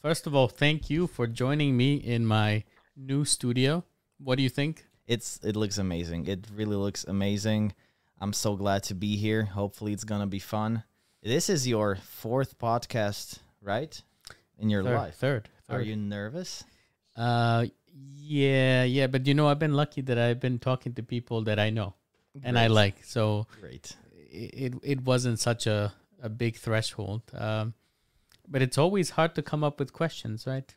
first of all, thank you for joining me in my new studio. What do you think? It's it looks amazing. It really looks amazing. I'm so glad to be here. Hopefully it's gonna be fun. This is your fourth podcast, right? In your Third, life. third, Are you nervous? Uh, yeah, yeah, but you know, I've been lucky that I've been talking to people that I know and I like. So Great. it it wasn't such a a big threshold. Um, but it's always hard to come up with questions, right?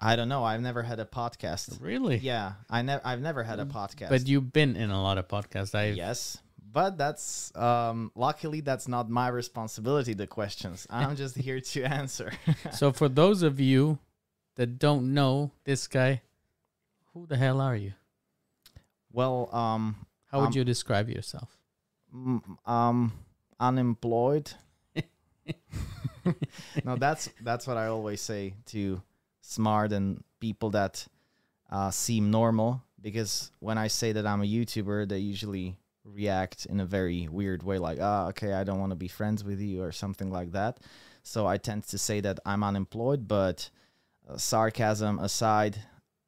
I don't know. I've never had a podcast. Really? Yeah, I never. I've never had a podcast. But you've been in a lot of podcasts. I yes, but that's um. Luckily, that's not my responsibility. The questions. I'm just here to answer. so for those of you that don't know this guy, who the hell are you? well, um, How would Um, you describe yourself? mm, um, unemployed. No, that's that's what I always say to smart and people that uh, seem normal. Because when I say that I'm a YouTuber, they usually react in a very weird way, like, "Ah, okay, I don't want to be friends with you" or something like that. So I tend to say that I'm unemployed, but uh, sarcasm aside,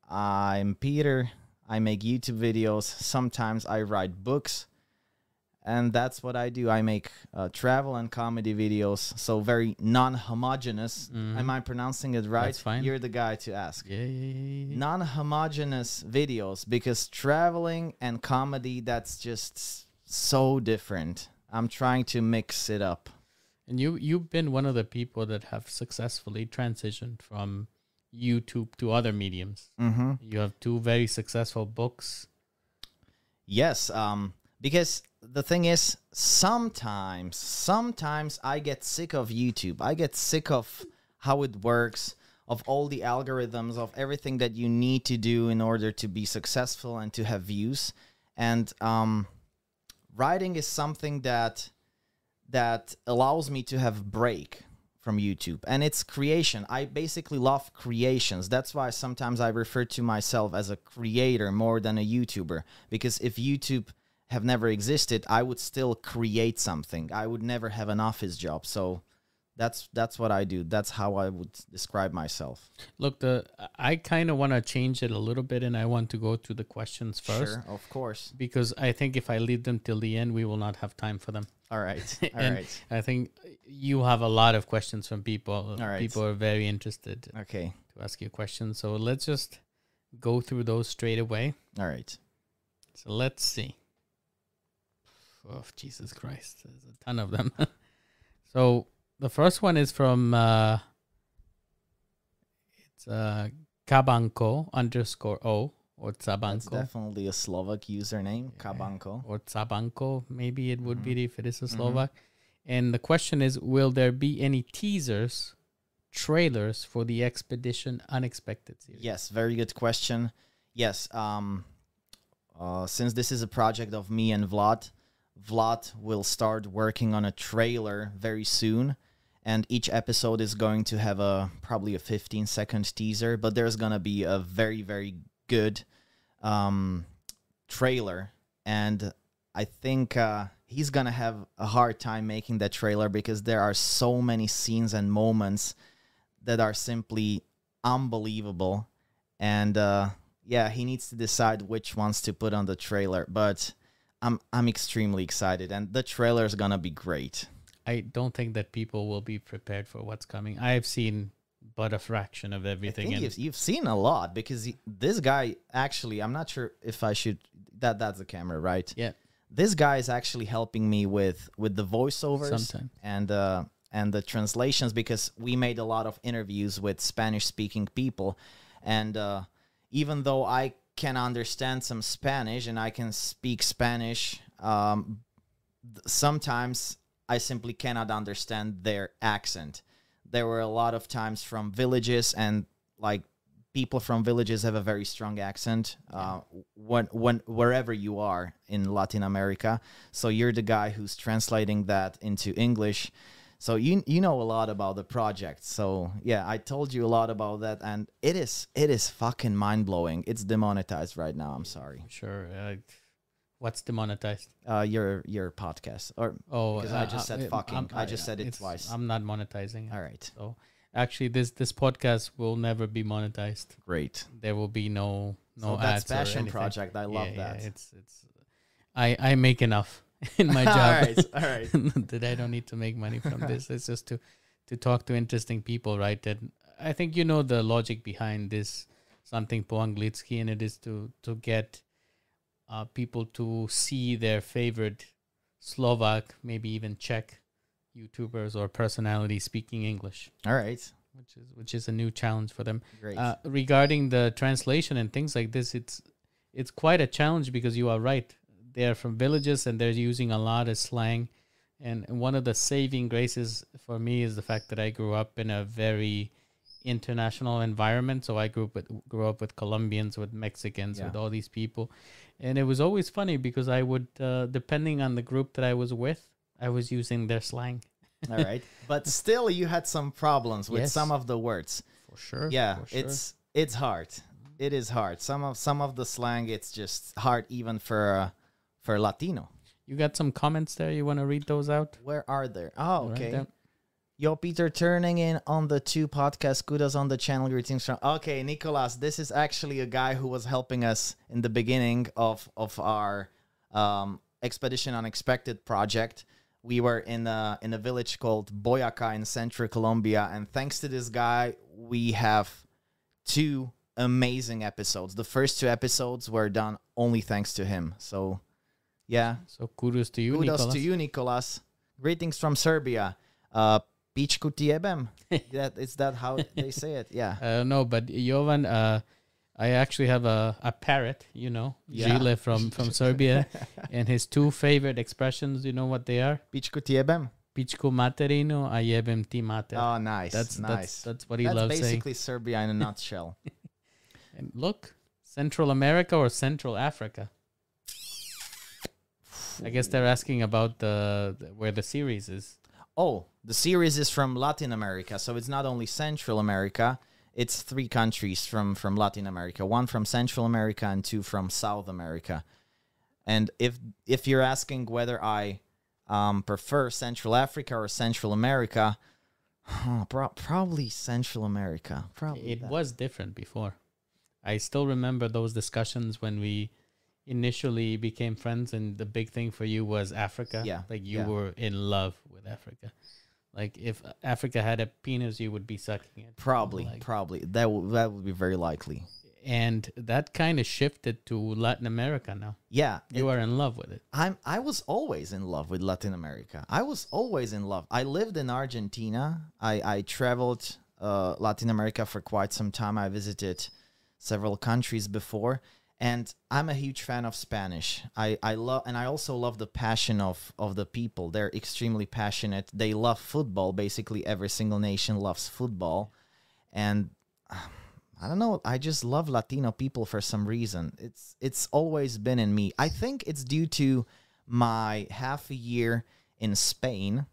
I'm Peter. I make YouTube videos. Sometimes I write books and that's what I do. I make uh, travel and comedy videos, so very non-homogeneous. Am I pronouncing it right? That's fine. You're the guy to ask. Yeah, yeah, yeah, yeah. Non-homogeneous videos because traveling and comedy that's just so different. I'm trying to mix it up. And you you've been one of the people that have successfully transitioned from YouTube to other mediums. Mm-hmm. You have two very successful books. Yes, um, because the thing is, sometimes, sometimes I get sick of YouTube. I get sick of how it works, of all the algorithms, of everything that you need to do in order to be successful and to have views. And um, writing is something that that allows me to have break from YouTube and it's creation. I basically love creations. That's why sometimes I refer to myself as a creator more than a YouTuber because if YouTube have never existed, I would still create something. I would never have an office job. So that's that's what I do. That's how I would describe myself. Look, the I kind of want to change it a little bit, and I want to go to the questions first Sure, of course. because I think if I leave them till the end, we will not have time for them. All right. All right. I think you have a lot of questions from people. All right. People are very interested Okay. to ask you questions. So let's just go through those straight away. All right. So let's see. Oh, Jesus Christ. There's a ton of them. so the first one is from uh it's uh Kabanko underscore O or That's Tsabanko definitely a Slovak username, Yeah. Kabanko. or Tsabanko, maybe it would Mhm. be if it is a Mhm. Slovak. And the question is Will there be any teasers, trailers for the Expedition Unexpected series? Yes, very good question. Yes, um, uh, since this is a project of me and Vlad, Vlad will start working on a trailer very soon, and each episode is going to have a probably a 15 second teaser, but there's gonna be a very very good um, trailer, and I think uh, he's gonna have a hard time making that trailer because there are so many scenes and moments that are simply unbelievable. And uh yeah he needs to decide which ones to put on the trailer. But i'm i'm extremely excited and the trailer is gonna be great I don't think that people will be prepared for what's coming. I have seen but a fraction of everything. you've, you've seen a lot because he, this guy actually i'm not sure if i should that that's the camera right yeah, this guy is actually helping me with with the voiceovers Sometimes. and uh and the translations because we made a lot of interviews with spanish speaking people and uh even though i can understand some spanish and i can speak spanish um sometimes i simply cannot understand their accent there were a lot of times from villages and like people from villages have a very strong accent uh, when when wherever you are in Latin America. So you're the guy who's translating that into English. So you you know a lot about the project. So yeah, I told you a lot about that, and it is it is fucking mind blowing. It's demonetized right now. I'm sorry. sure. Uh, what's demonetized? Uh, your your podcast or Oh, Because I just said uh, fucking. I just said it twice. I'm not monetizing. it. all right. So, Actually, this this podcast will never be monetized. Great. There will be no no so that's passion project. I love Yeah, yeah, that. it's it's. I I make enough in my job right. All right. that I don't need to make money from this. It's just to to talk to interesting people, right? That I think you know the logic behind this something po anglicky, and it is to to get uh, people to see their favorite Slovak, maybe even Czech YouTubers or personality speaking English, All right. which is which is a new challenge for them. Great. Uh, regarding the translation and things like this, it's it's quite a challenge because you are right. They're from villages and they're using a lot of slang. And one of the saving graces for me is the fact that I grew up in a very international environment. So I grew up with grew up with Colombians, with Mexicans, with all these people, and it was always funny because I would, uh, depending on the group that I was with, I was using their slang all right. But still, you had some problems with Yes. some of the words. for sure. yeah, for sure. it's it's hard. It is hard. Some of some of the slang, it's just hard even for uh, for Latino. you got some comments there. You want to read those out? Where are there? Oh, okay. there. Yo, Peter, turning in on the two podcast kudos on the channel. Greetings from. Okay, Nicolas, this is actually a guy who was helping us in the beginning of of our um, expedition unexpected project. We were in a in a village called Boyaca in central Colombia, and thanks to this guy, we have two amazing episodes. The first two episodes were done only thanks to him. So, yeah, So kudos to you, Kudos Nicolas. to you, Nicolas. Greetings from Serbia. Uh, Pičku tiebem. that is that how they say it? Yeah. I don't know, but Jovan, uh, I actually have a, a parrot, you know, Yeah. Gile from, from Serbia, and his two favorite expressions, you know what they are? Pičku tiebem. Pičku materinu a jebem ti mater. Oh, nice. that's, nice. that's that's what he That's loves saying. basically Serbia in a nutshell. And look, Central America or Central Africa? I guess they're asking about the, the where the series is. Oh, the series is from Latin America, so it's not only Central America. It's three countries from from Latin America. One from Central America and two from South America. And if if you're asking whether I um, prefer Central Africa or Central America, huh, pro- probably Central America. Probably It that. was different before. I still remember those discussions when we initially became friends, and the big thing for you was Africa. Yeah, like you yeah. were in love with Africa. Like if Africa had a penis, you would be sucking it. probably Like, probably that would that would be very likely. and that kind of shifted to Latin America now. Yeah, You are in love with it. I'm I was always in love with Latin America. I was always in love. I lived in Argentina. I I traveled uh, Latin America for quite some time. I visited several countries before, and I'm a huge fan of Spanish. I I love and I also love the passion of of the people. They're extremely passionate. They love football. Basically, every single nation loves football, and I don't know. I just love Latino people for some reason. It's it's always been in me. I think it's due to my half a year in Spain,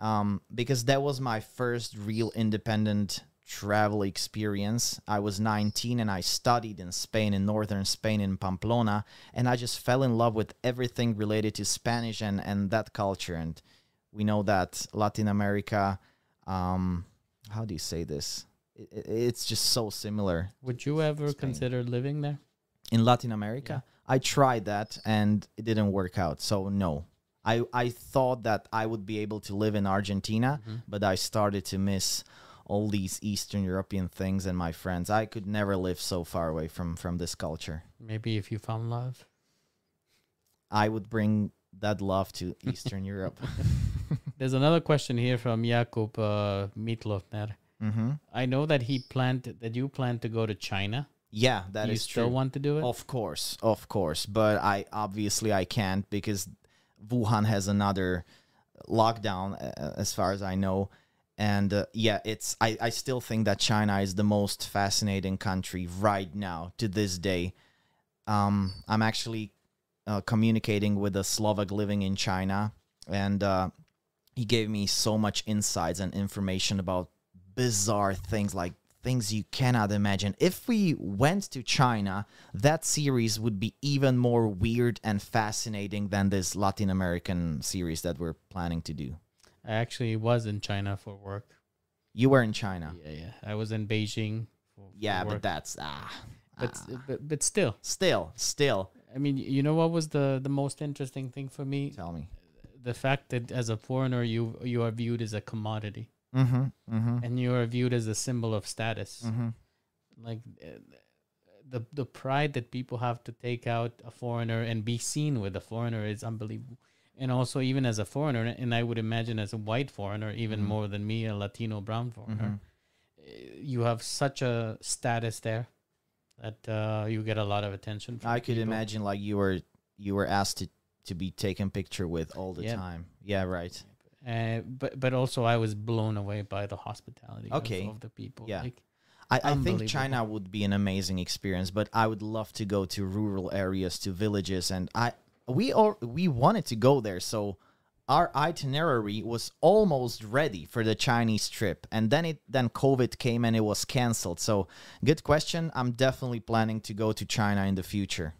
um, because that was my first real independent travel experience. I was 19 and I studied in Spain, in northern Spain, in Pamplona, and I just fell in love with everything related to Spanish and and that culture. And we know that Latin America, um, how do you say this? It, it- it's just so similar Would you ever Spain. consider living there? in Latin America. I tried that and it didn't work out. So no. I I thought that I would be able to live in Argentina, but I started to miss all these Eastern European things and my friends. I could never live so far away from from this culture. Maybe if you found love. I would bring that love to Eastern Europe. There's another question here from Jakub uh, Mitlofner. hmm I know that he planned that you plan to go to China. Yeah, that do is still true. want to do it? Of course, of course, but I obviously I can't because Wuhan has another lockdown uh, as far as I know. And uh, yeah, it's I, I still think that China is the most fascinating country right now to this day. Um, I'm actually uh, communicating with a Slovak living in China, and uh, he gave me so much insights and information about bizarre things like things you cannot imagine. If we went to China, that series would be even more weird and fascinating than this Latin American series that we're planning to do. I actually was in China for work. You were in China. Yeah, yeah. I was in Beijing. For, for Yeah, but that's ah. but, ah. but but still, still, still. I mean, you know what was the the most interesting thing for me? Tell me. The fact that as a foreigner, you you are viewed as a commodity, Mm-hmm. Mm-hmm. and you are viewed as a symbol of status. Mm-hmm. Like uh, the the pride that people have to take out a foreigner and be seen with a foreigner is unbelievable. And also, even as a foreigner, and I would imagine as a white foreigner, even Mhm. more than me, a Latino brown foreigner, Mhm. uh, you have such a status there that uh, you get a lot of attention. From I could people. imagine like you were you were asked to to be taken picture with all the Yeah. time. Yeah, right. Uh, but but also I was blown away by the hospitality of- Okay. of, the people. Yeah. Like, I, I think China would be an amazing experience, but I would love to go to rural areas, to villages, and I we all we wanted to go there, so our itinerary was almost ready for the Chinese trip, and then it then COVID came and it was canceled. So, good question. I'm definitely planning to go to China in the future.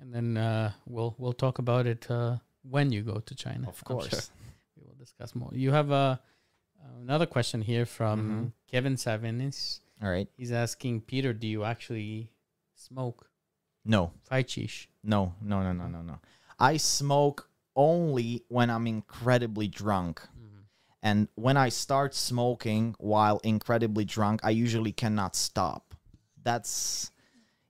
and then uh, we'll we'll talk about it uh, when you go to China. Of I'm sure course. we will discuss more. You have a another question here from Mhm. Kevin Savinis. All right. He's asking Peter, do you actually smoke No, faichish? no, no, no, no, no, no. I smoke only when I'm incredibly drunk. Mm-hmm. And when I start smoking while incredibly drunk, I usually cannot stop. That's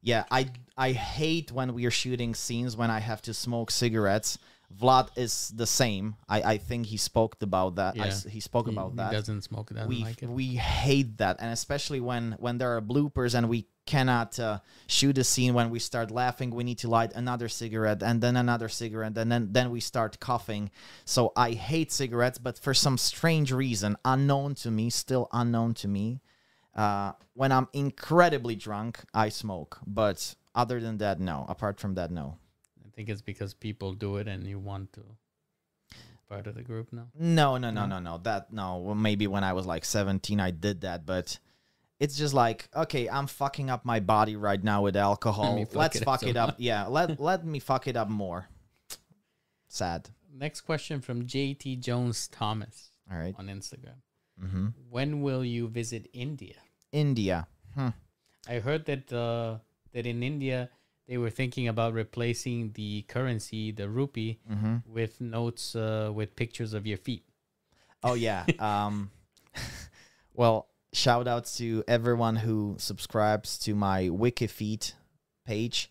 yeah, I I hate when we are shooting scenes when I have to smoke cigarettes. Vlad is the same. I I think he spoke about that. I Yeah. s he spoke He- about that. he doesn't smoke. Doesn't we like it. we hate that, and especially when when there are bloopers and we cannot uh, shoot a scene when we start laughing. We need to light another cigarette and then another cigarette, and then then we start coughing. So I hate cigarettes, but for some strange reason, unknown to me, still unknown to me, uh, when I'm incredibly drunk, I smoke. But other than that, no. Apart from that, no. I think it's because people do it and you want to part of the group now. No, no, no, No? no, no. That no. Well, maybe when I was like 17, I did that, but it's just like, okay, I'm fucking up my body right now with alcohol. fuck Let's it fuck it up. Yeah, let let me fuck it up more. Sad. Next question from JT Jones Thomas All right. on Instagram. Mm-hmm. When will you visit India? India. Hmm. I heard that uh, that in India they were thinking about replacing the currency, the rupee, Mm-hmm. with notes uh, with pictures of your feet. Oh yeah. um. well, shout out to everyone who subscribes to my Wikifeet page.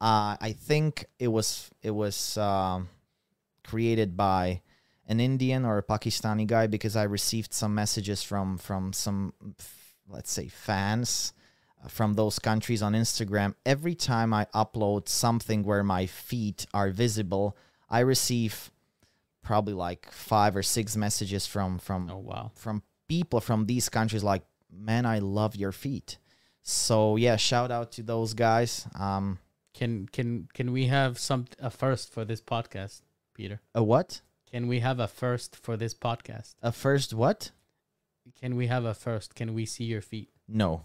Uh, I think it was it was um, created by an Indian or a Pakistani guy because I received some messages from from some let's say fans uh, from those countries on Instagram. Every time I upload something where my feet are visible, I receive probably like five or six messages from from Oh wow! from people from these countries like man i love your feet so yeah shout out to those guys um Can can can we have some a first for this podcast, Peter? a what Can we have a first for this podcast? a first what Can we have a first? Can we see your feet? no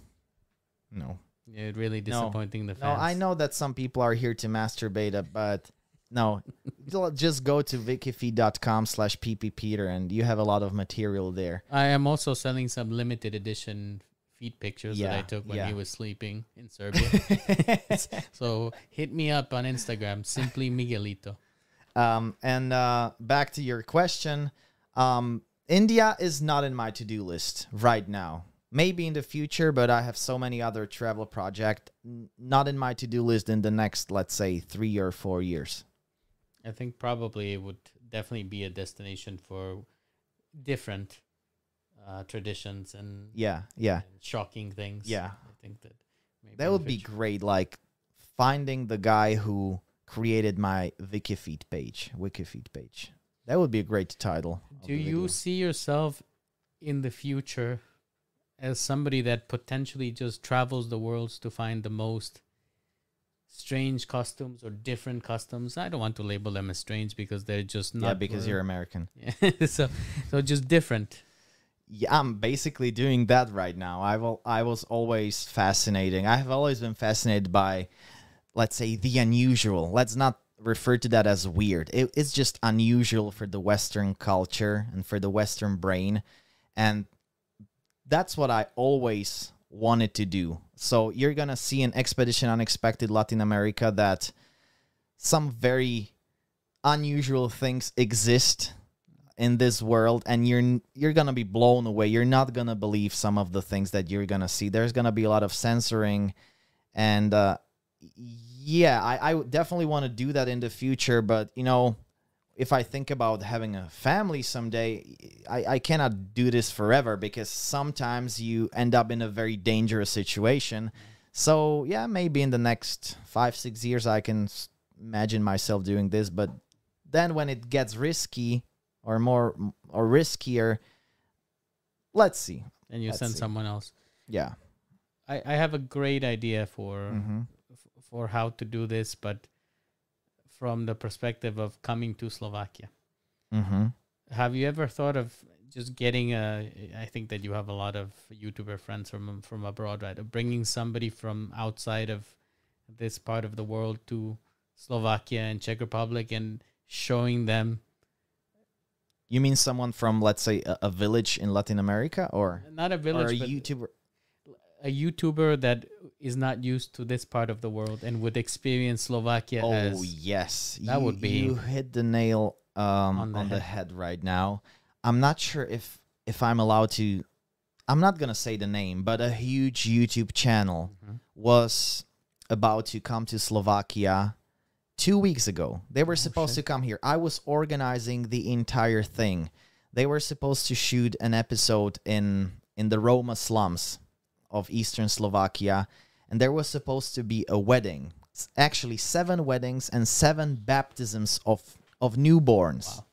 no It really No. disappointing the no i know that some people are here to masturbate uh, but no just go to wikifeet.com slash pppeter and you have a lot of material there I am also selling some limited edition feet pictures that I took when yeah. he was sleeping in Serbia. so hit me up on Instagram, simply Miguelito. Um, and uh, back to your question, um, India is not in my to-do list right now. Maybe in the future, but I have so many other travel projects not in my to-do list in the next, let's say, three or four years. I think probably it would definitely be a destination for different uh, traditions and, Yeah, yeah, and shocking things. Yeah. I think that that would be great. Like finding the guy who created my Wikifeet page, Wikifeet page. That would be a great title. Do you video. see yourself in the future as somebody that potentially just travels the world to find the most strange customs or different customs? I don't want to label them as strange because they're just not. Yeah, because you're American. Yeah, so so just different. Yeah, I'm basically doing that right now. I will. I was always fascinating. I have always been fascinated by, let's say, the unusual. Let's not refer to that as weird. It, it's just unusual for the Western culture and for the Western brain. And that's what I always wanted to do. So you're gonna see an Expedition Unexpected Latin America that some very unusual things exist in this world and you're you're going to be blown away. You're not going to believe some of the things that you're going to see. There's going to be a lot of censoring and uh yeah, I I definitely want to do that in the future, but you know, if I think about having a family someday, I, I cannot do this forever because sometimes you end up in a very dangerous situation. So yeah, maybe in the next five, six years, I can imagine myself doing this. But then when it gets risky or more or riskier, let's see. And you Let's send see. someone else. Yeah. I, I have a great idea for hmm f- for how to do this, but from the perspective of coming to Slovakia. hmm Have you ever thought of just getting a? I think that you have a lot of YouTuber friends from from abroad, right? Of bringing somebody from outside of this part of the world to Slovakia and Czech Republic and showing them You mean someone from, let's say, a, a village in Latin America, or not a or village, a but YouTuber? A YouTuber that is not used to this part of the world and would experience Slovakia Oh as yes, that you, would be- You hit the nail um, On on, the the, head. right now. I'm not sure if if I'm allowed to. I'm not gonna say the name, but a huge YouTube channel Mhm. was about to come to Slovakia two weeks ago. They were supposed shit. to come here. I was organizing the entire thing. They were supposed to shoot an episode in in the Roma slums of eastern Slovakia, and there was supposed to be a wedding. S- Actually, seven weddings and seven baptisms of of newborns, Wow.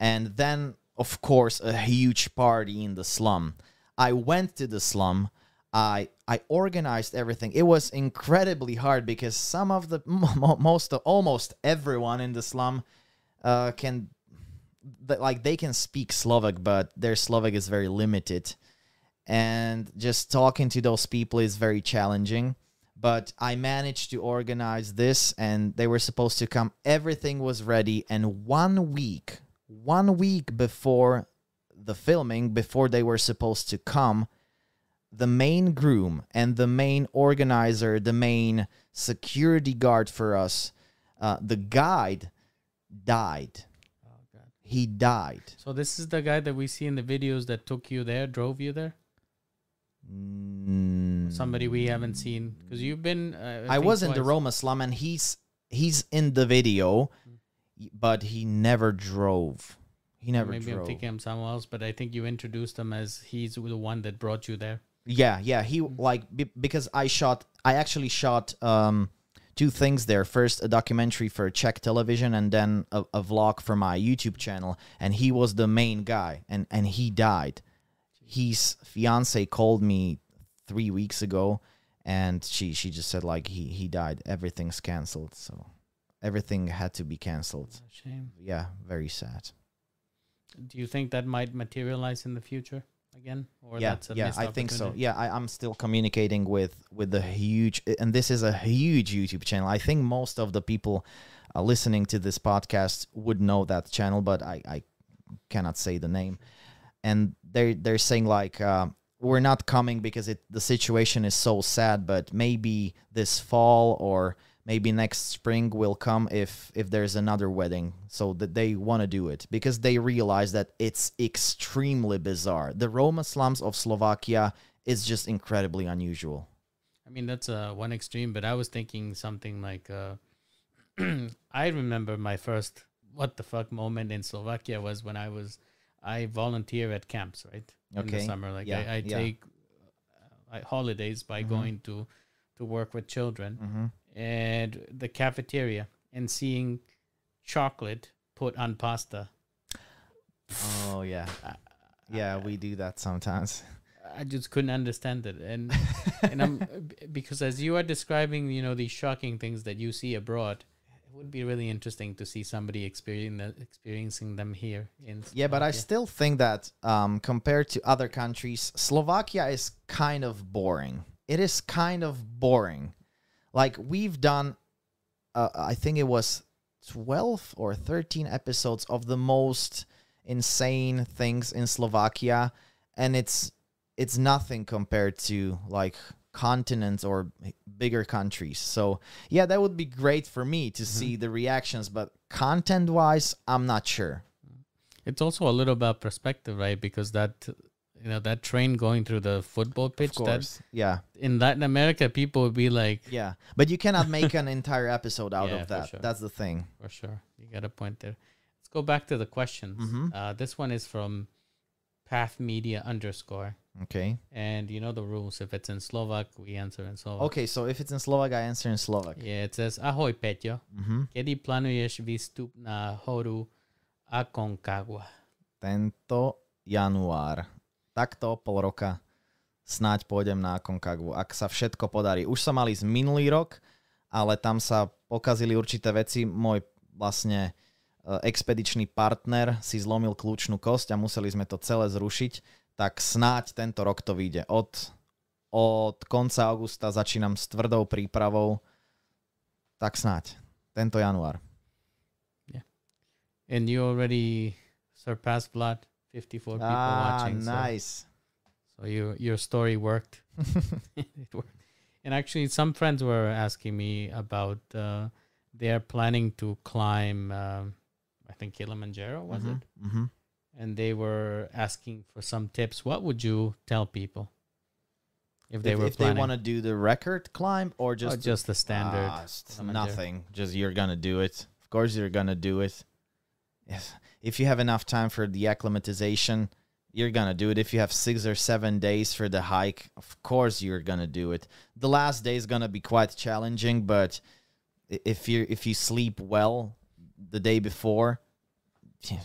and then of course a huge party in the slum. I went to the slum. I I organized everything. It was incredibly hard because some of the mo- most of almost everyone in the slum uh, can like they can speak Slovak, but their Slovak is very limited, and just talking to those people is very challenging. But I managed to organize this, and they were supposed to come. Everything was ready, and one week, one week before the filming, before they were supposed to come, the main groom and the main organizer, the main security guard for us, uh, the guide died. Oh, God. He died. So this is the guy that we see in the videos that took you there, drove you there. Mm, Somebody we haven't seen because you've been. Uh, I think was in the twice. Roma slum, and he's he's in the video, but he never drove. He never Maybe I'm drove. thinking I'm someone else, but I think you introduced him as he's the one that brought you there. Yeah, yeah. He like be, because I shot. I actually shot um two things there. First, a documentary for Czech television, and then a, a vlog for my YouTube channel. And he was the main guy, and and he died. His fiance called me three weeks ago, and she she just said like he he died. Everything's canceled. So everything had to be canceled. Shame. Yeah, very sad. Do you think that might materialize in the future again, or yeah, that's a yeah, I think so. Yeah, I, I'm still communicating with with the huge, and this is a huge YouTube channel. I think most of the people uh, listening to this podcast would know that channel, but I, I cannot say the name. And they're they're saying like uh, we're not coming because it the situation is so sad, but maybe this fall or maybe next spring will come if if there's another wedding. So that they want to do it because they realize that it's extremely bizarre. The roma slums of slovakia is just incredibly unusual. I mean, that's uh, one extreme, but I was thinking something like uh, I remember my first what the fuck moment in Slovakia was when I was I volunteer at camps, right? Okay. In the summer, like Yeah, I, I yeah. take uh, holidays by Mhm. going to to work with children mm-hmm. and the cafeteria and seeing chocolate put on pasta. oh yeah I- yeah we do that sometimes I just couldn't understand it, and and I'm because as you are describing, you know, these shocking things that you see abroad, would be really interesting to see somebody experiencing experiencing them here in. Yeah, but I still think that um, compared to other countries, Slovakia is kind of boring. It is kind of boring. Like we've done, uh, I think it was twelve or thirteen episodes of the most insane things in Slovakia, and it's it's nothing compared to like continents or bigger countries. So yeah, that would be great for me to see the reactions, but content wise, I'm not sure. It's also a little about perspective, right? Because that you know that train going through the football pitch. Of That yeah, in Latin America, people would be like, yeah, but you cannot make an entire episode out Yeah, of that. sure. That's the thing. for sure. You got a point there. Let's go back to the questions. Mhm. Uh, this one is from Path Media underscore, Okay. and you know the rules. If it's in Slovak, we answer in Slovak. Okay, so if it's in Slovak, I answer in Slovak. Yeah, it says Ahoj Peťo, Mhm. kedy plánuješ výstup na horu Aconcagua? Tento január, takto pol roka, snáď pôjdem na Concagua, ak sa všetko podarí. Už som mal ísť minulý rok, ale tam sa pokazili určité veci. Môj vlastne expedičný partner si zlomil kľúčnú kosť a museli sme to celé zrušiť, tak snáď tento rok to vyjde. Od, od konca augusta začínam s tvrdou prípravou, tak snáď. Tento január. And you already surpassed Vlad. 54 people Ah, watching. so- nice. So your your story worked. it worked. And actually, some friends were asking me about uh, they are planning to climb. I think Kilimanjaro was it, Mm-hmm. and they were asking for some tips. What would you tell people if they if, were if they want to do the record climb or just, just just the standard. Kilimanjaro. nothing just you're gonna do it of course you're gonna do it yes if you have enough time for the acclimatization you're gonna do it if you have six or seven days for the hike of course you're gonna do it the last day is gonna be quite challenging but if you if you sleep well the day before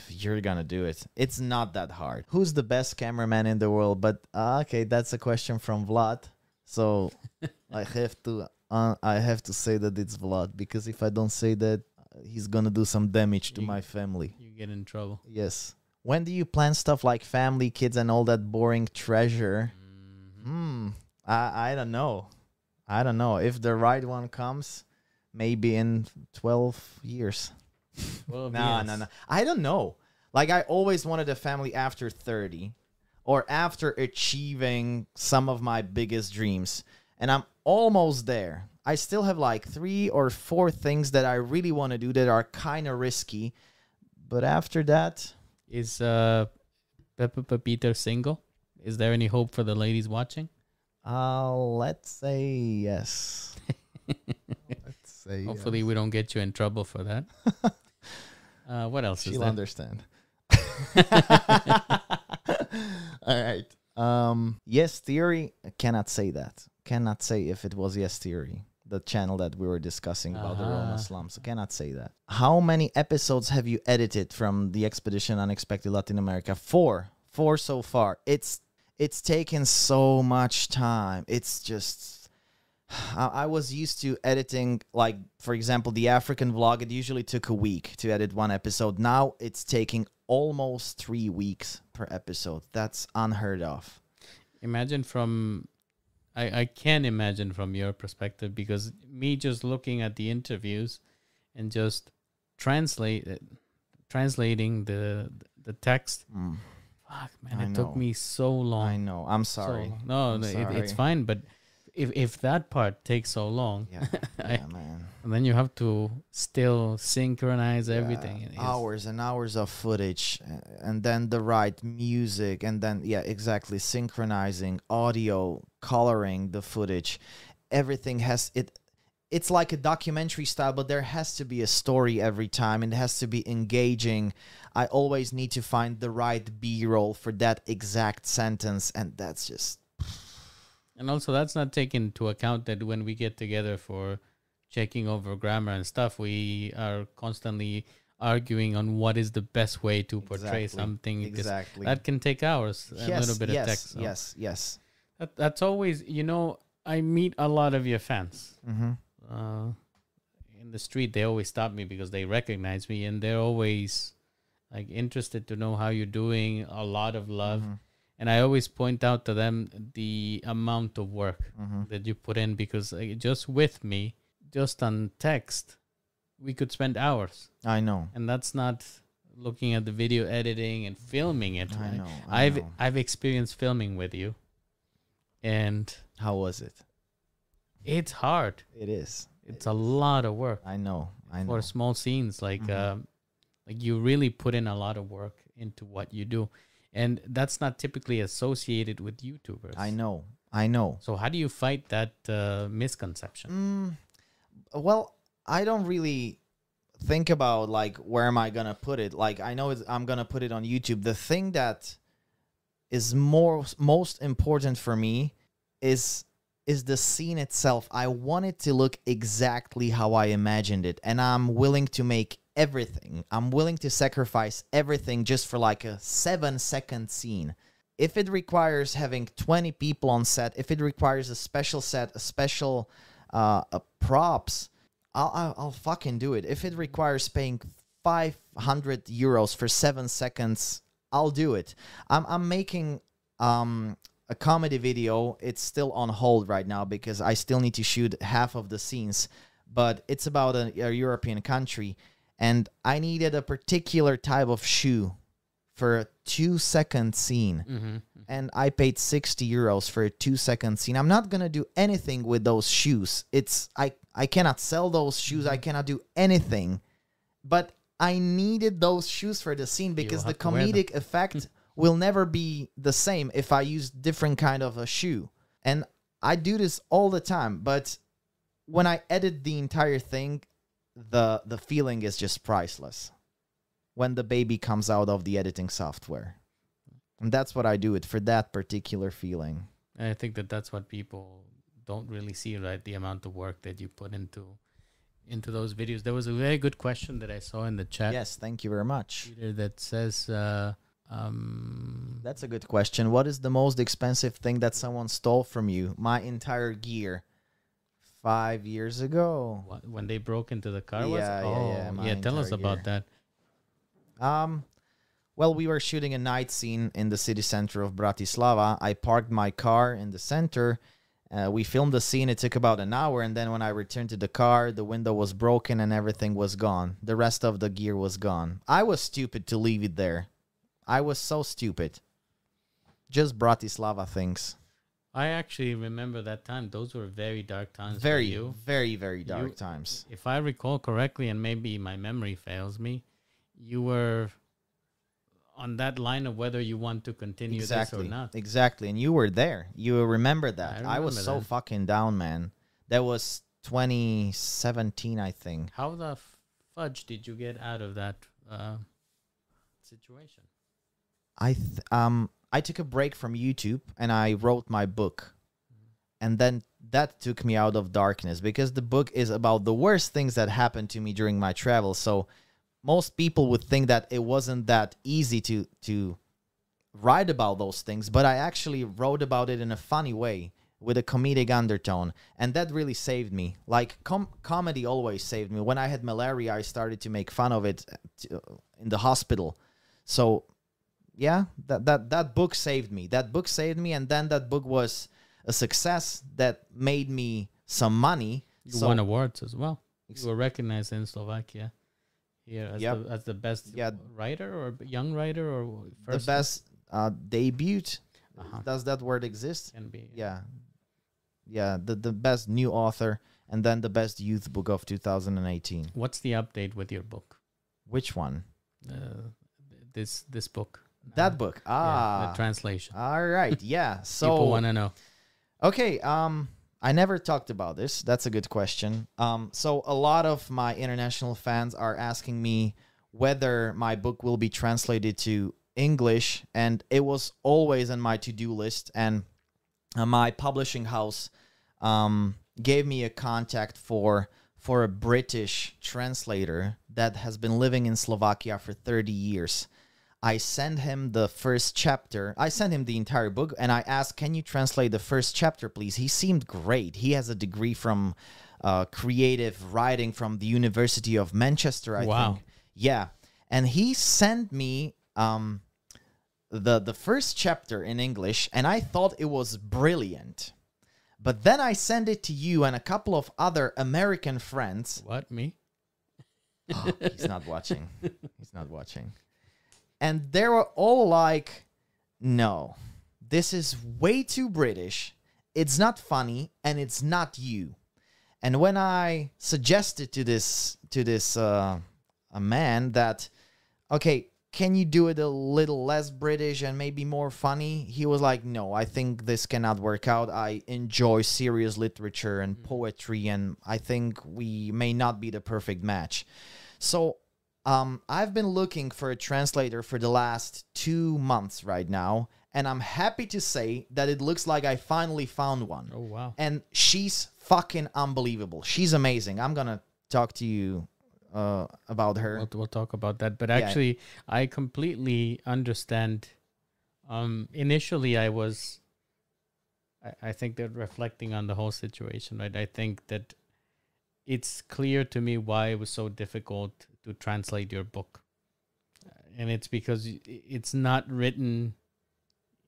you're gonna do it it's not that hard. Who's the best cameraman in the world? But ah, okay that's a question from vlad. So i have to uh, i have to say that it's vlad because if i don't say that he's gonna do some damage to You- my family. You get in trouble. yes. When do you plan stuff like family kids and all that boring treasure? Mhm. hmm i i don't know. I don't know. If the right one comes maybe in 12 years no, yes. no, no. I don't know. Like I always wanted a family after 30 or after achieving some of my biggest dreams. And I'm almost there. I still have like 3 or 4 things that I really want to do that are kind of risky. But after that, Is uh, Peppa Peter single? Is there any hope for the ladies watching? uh let's say yes. let's say Hopefully, we don't get you in trouble for that. uh, what else She'll understand. All right. Um, yes, theory. I cannot say that. Cannot say if it was yes theory, the channel that we were discussing about the Roma Uh-huh. slums. I cannot say that. How many episodes have you edited from the expedition Unexpected Latin America? Four. Four so far. It's it's taken so much time. It's just I, I was used to editing, like, for example, the African vlog, it usually took a week to edit one episode. Now it's taking almost three weeks per episode. That's unheard of. Imagine from, I I can imagine from your perspective because me just looking at the interviews, and just translate translating the the text. Mm, Fuck man, I it took me so long. I know. I'm sorry. long. no, I'm no, it, it's fine. But if if that part takes so long, Yeah, I- yeah man. and then you have to still synchronize everything. Yeah, hours and hours of footage and then the right music and then yeah exactly synchronizing audio coloring the footage everything has it it's like a documentary style but there has to be a story every time and it has to be engaging i always need to find the right b-roll for that exact sentence and that's just And also, that's not taken into account that when we get together for checking over grammar and stuff, we are constantly arguing on what is the best way to portray Exactly. something. exactly That can take hours. a yes, little bit yes, of text. so yes yes That, that's always, you know, I meet a lot of your fans. mm-hmm. Uh, in the street, they always stop me because they recognize me and they're always like interested to know how you're doing. A lot of love. Mhm. And I always point out to them the amount of work Mhm. that you put in because uh, just with me, just on text, we could spend hours, i know and that's not looking at the video editing and filming it. i right? know I I've. I've experienced filming with you, and How was it? it's hard. It is. It's a lot of work I know. I know. for small scenes. Like, Mhm. um, like you really put in a lot of work into what you do, and that's not typically associated with YouTubers. I know. I know. So how do you fight that uh, misconception? Mm, well, I don't really think about like where am I gonna put it. Like I know it's, I'm gonna put it on YouTube. The thing that is more most important for me is is the scene itself. I want it to look exactly how I imagined it, and I'm willing to make everything. I'm willing to sacrifice everything just for like a seven second scene. If it requires having 20 people on set, if it requires a special set, a special uh, props, I'll, I'll I'll fucking do it. If it requires paying 500 euros for seven seconds, I'll do it. I'm I'm making um a comedy video. It's still on hold right now because I still need to shoot half of the scenes, but it's about a, a European country, and I needed a particular type of shoe for a two second scene Mm-hmm. and I paid 60 euros for a two second scene. I'm not gonna do anything with those shoes. It's I I cannot sell those shoes. I cannot do anything. But I needed those shoes for the scene because the have to wear them. comedic effect will never be the same if I use different kind of a shoe. And I do this all the time, but when I edit the entire thing, the the feeling is just priceless. When the baby comes out of the editing software. And that's what I do it for that particular feeling. I think that that's what people don't really see, right? The amount of work that you put into into those videos. There was a very good question that I saw in the chat, Yes, thank you very much. Peter, that says, uh, um, That's a good question. What is the most expensive thing that someone stole from you? My entire gear. Five years ago. what, when they broke into the car. was? Yeah, yeah, oh, yeah, Tell us about that. Um, well, we were shooting a night scene in the city center of Bratislava. I parked my car in the center. Uh, we filmed the scene. It took about an hour, and then when I returned to the car, the window was broken and everything was gone. The rest of the gear was gone. I was stupid to leave it there. I was so stupid. Just Bratislava things. I actually remember that time. Those were very dark times for Very, you. very, very dark You- times. If I recall correctly, and maybe my memory fails me, you were on that line of whether you want to continue this or Exactly. not. Exactly. And you were there. You remember that. I, I was remember so fucking down, man. That was 2017, I think. How the fudge did you get out of that uh, situation? I th- um I took a break from YouTube and I wrote my book. And then that took me out of darkness because the book is about the worst things that happened to me during my travel. So most people would think that it wasn't that easy to to write about those things, but I actually wrote about it in a funny way with a comedic undertone, and that really saved me. Like com- comedy always saved me. When I had malaria, I started to make fun of it uh, in the hospital. So yeah, that that that book saved me. That book saved me, and then that book was a success that made me some money. You So- won awards as well. You were recognized in Slovakia here as, Yep. the, as the best Yeah. writer or young writer or the best uh, debut. Uh-huh. Does that word exist? can be. Yeah, yeah. The the best new author, and then the best youth book of 2018. What's the update with your book? Which one? Uh, this this book. That book. yeah, Ah, the translation. all right. Yeah. So people want to know. Okay, um I never talked about this. That's a good question. Um so a lot of my international fans are asking me whether my book will be translated to English and it was always on my to-do list and uh, my publishing house um gave me a contact for for a British translator that has been living in Slovakia for 30 years. I sent him the first chapter. I sent him the entire book and I asked, Can you translate the first chapter, please? He seemed great. He has a degree from uh, creative writing from the University of Manchester, I Wow. think. Yeah. And he sent me um, the, the first chapter in English and I thought it was brilliant. But then I sent it to you and a couple of other American friends. What me? Oh, he's not watching. He's not watching. And they were all like, no, this is way too British. it's not funny and it's not you. And when I suggested to this to this uh, a man that, okay, can you do it a little less British and maybe more funny? He was like, no, I think this cannot work out. I enjoy serious literature and poetry, and I think we may not be the perfect match. So um, I've been looking for a translator for the last two months right now, and I'm happy to say that it looks like I finally found one. Oh wow. And she's fucking unbelievable. She's amazing. I'm gonna talk to you uh, about her. We'll, we'll talk about that. But Yeah. actually, I completely understand. Um, initially, I was. I, I think that reflecting on the whole situation, right? I think that it's clear to me why it was so difficult to translate your book, and it's because it's not written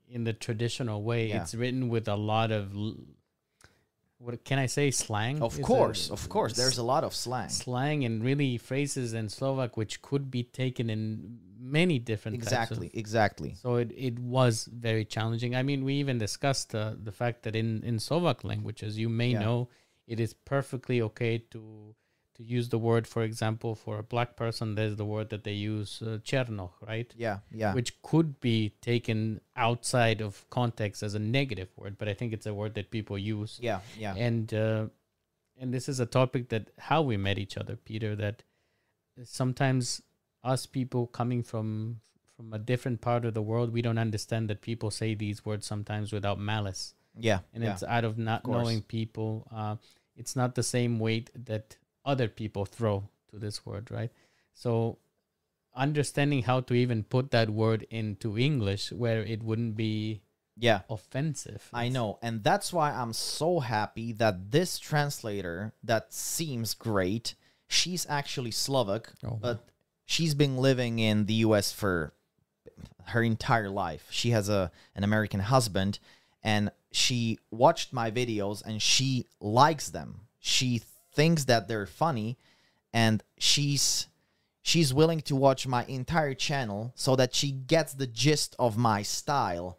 in the traditional way. Yeah. It's written with a lot of. l- What can I say? Slang. Of Is course, a- of course. There's a lot of slang. slang and really phrases in Slovak which could be taken in many different types of- Exactly, exactly. so it, it was very challenging. I mean, we even discussed uh, the fact that in, in Slovak language, as you may Yeah. know, it is perfectly okay to to use the word, for example, for a black person, there's the word that they use, uh, right? Yeah, yeah. Which could be taken outside of context as a negative word, but I think it's a word that people use yeah, yeah. and uh, and this is a topic that how we met each other peter that sometimes us people coming from from a different part of the world we don't understand that people say these words sometimes without malice yeah, and yeah. it's out of not course. knowing people uh, it's not the same weight that other people throw to this word right so understanding how to even put that word into english where it wouldn't be yeah. offensive I know. And that's why I'm so happy that this translator that seems great, she's actually Slovak, Oh, but she's been living in the US for her entire life. She has a an American husband and she watched my videos and she likes them. She thinks that they're funny and she's she's willing to watch my entire channel so that she gets the gist of my style.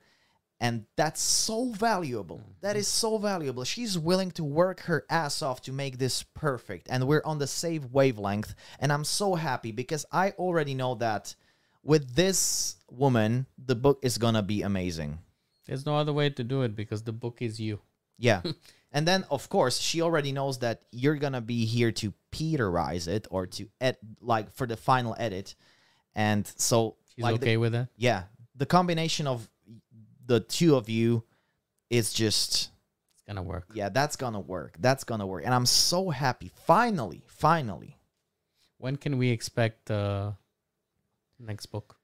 And that's so valuable. That is so valuable. She's willing to work her ass off to make this perfect. And we're on the same wavelength. And i'm so happy because i already know that with this woman the book is gonna be amazing. There's no other way to do it because the book is you. yeah and then of course she already knows that you're gonna be here to peterize it or to ed like for the final edit. And so She's like the- okay with that. yeah. The combination of the two of you is just It's gonna work. yeah that's gonna work. That's gonna work. And i'm so happy. Finally finally. When can we expect the next book?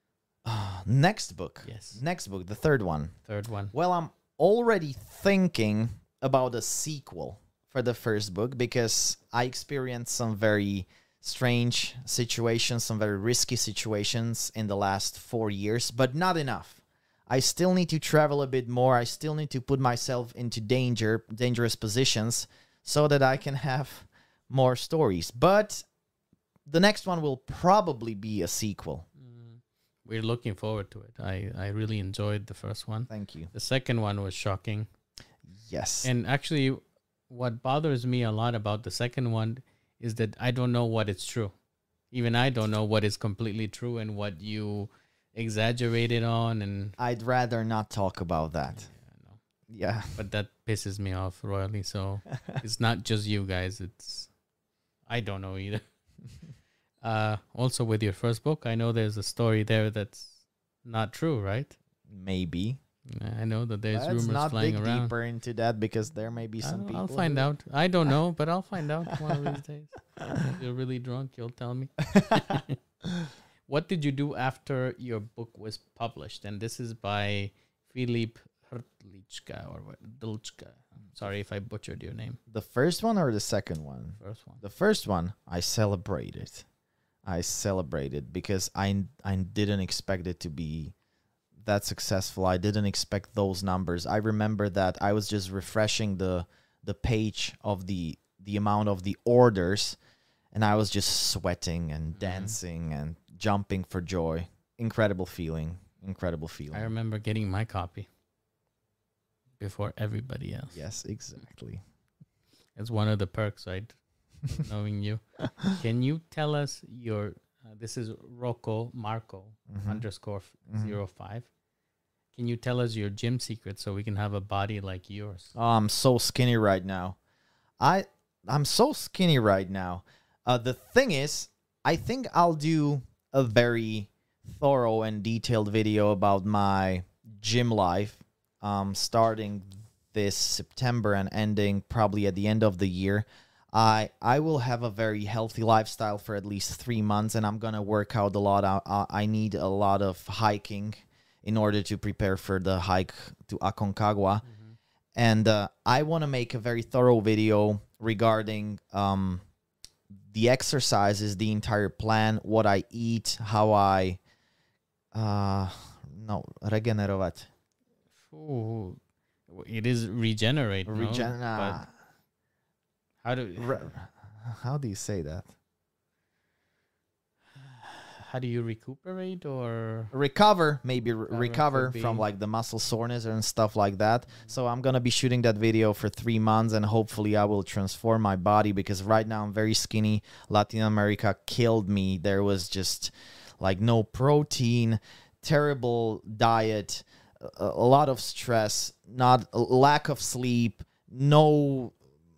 next book. Yes, next book the third one. Third one. well i'm already thinking about a sequel for the first book because i experienced some very strange situations some very risky situations in the last four years but not enough I still need to travel a bit more. I still need to put myself into danger, dangerous positions, so that I can have more stories. But the next one will probably be a sequel. Mm, We're looking forward to it. I I really enjoyed the first one. Thank you. The second one was shocking, Yes. and actually, what bothers me a lot about the second one is that I don't know what is true. Even I don't know what is completely true and what you exaggerated on, and I'd rather not talk about that. I know. Yeah. but that pisses me off royally. So it's not just you guys. It's I don't know either. uh, also, with your first book, I know there's a story there that's not true, right? Maybe. I know that there's Let's rumors not flying dig around. deeper into that because there may be some people. I'll find out. I don't know, but I'll find out one of these days. If you're really drunk, you'll tell me. what did you do after your book was published? And this is by Filip Hrtlička or what? Dlčka. Sorry if I butchered your name. The first one or the second one? First one. The first one, I celebrated. I celebrated because I I didn't expect it to be that successful. I didn't expect those numbers. I remember that I was just refreshing the the page of the the amount of the orders and I was just sweating and Mhm. dancing and jumping for joy. Incredible feeling. Incredible feeling. I remember getting my copy. before everybody else. Yes, exactly. It's one of the perks, right? knowing you. Can you tell us your? Uh, this is Rocco Marco Mhm. underscore Mhm. zero five. Can you tell us your gym secret so we can have a body like yours? Oh, I'm so skinny right now. I I'm so skinny right now. Uh, the thing is, I think I'll do a very thorough and detailed video about my gym life, um, starting this September and ending probably at the end of the year. I I will have a very healthy lifestyle for at least three months, and I'm gonna work out a lot. I, I I need a lot of hiking in order to prepare for the hike to Aconcagua and uh, I want to make a very thorough video regarding um, the exercises, the entire plan, what I eat, how I uh, no regenerovať. Ooh, it is regenerate. no? Regen- But uh, how do re- how do you say that? How do you recuperate or Recover, maybe Recover recover from like the muscle soreness and stuff like that. So I'm gonna be shooting that video for three months, and hopefully I will transform my body because right now I'm very skinny. Latin America killed me. There was just like no protein, terrible diet, a, a lot of stress, not lack of sleep, no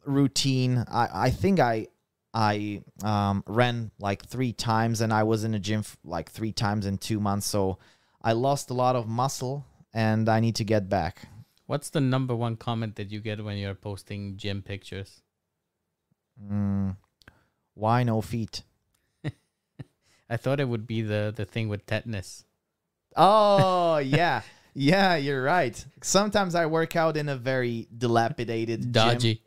routine. I I think I I um, ran like three times and I was in the gym f- like three times in two months. So I lost a lot of muscle and I need to get back. what's the number one comment that you get when you're posting gym pictures? Mm, why no feet? I thought it would be the the thing with tetanus. Oh, yeah. yeah, you're right. Sometimes I work out in a very dilapidated gym.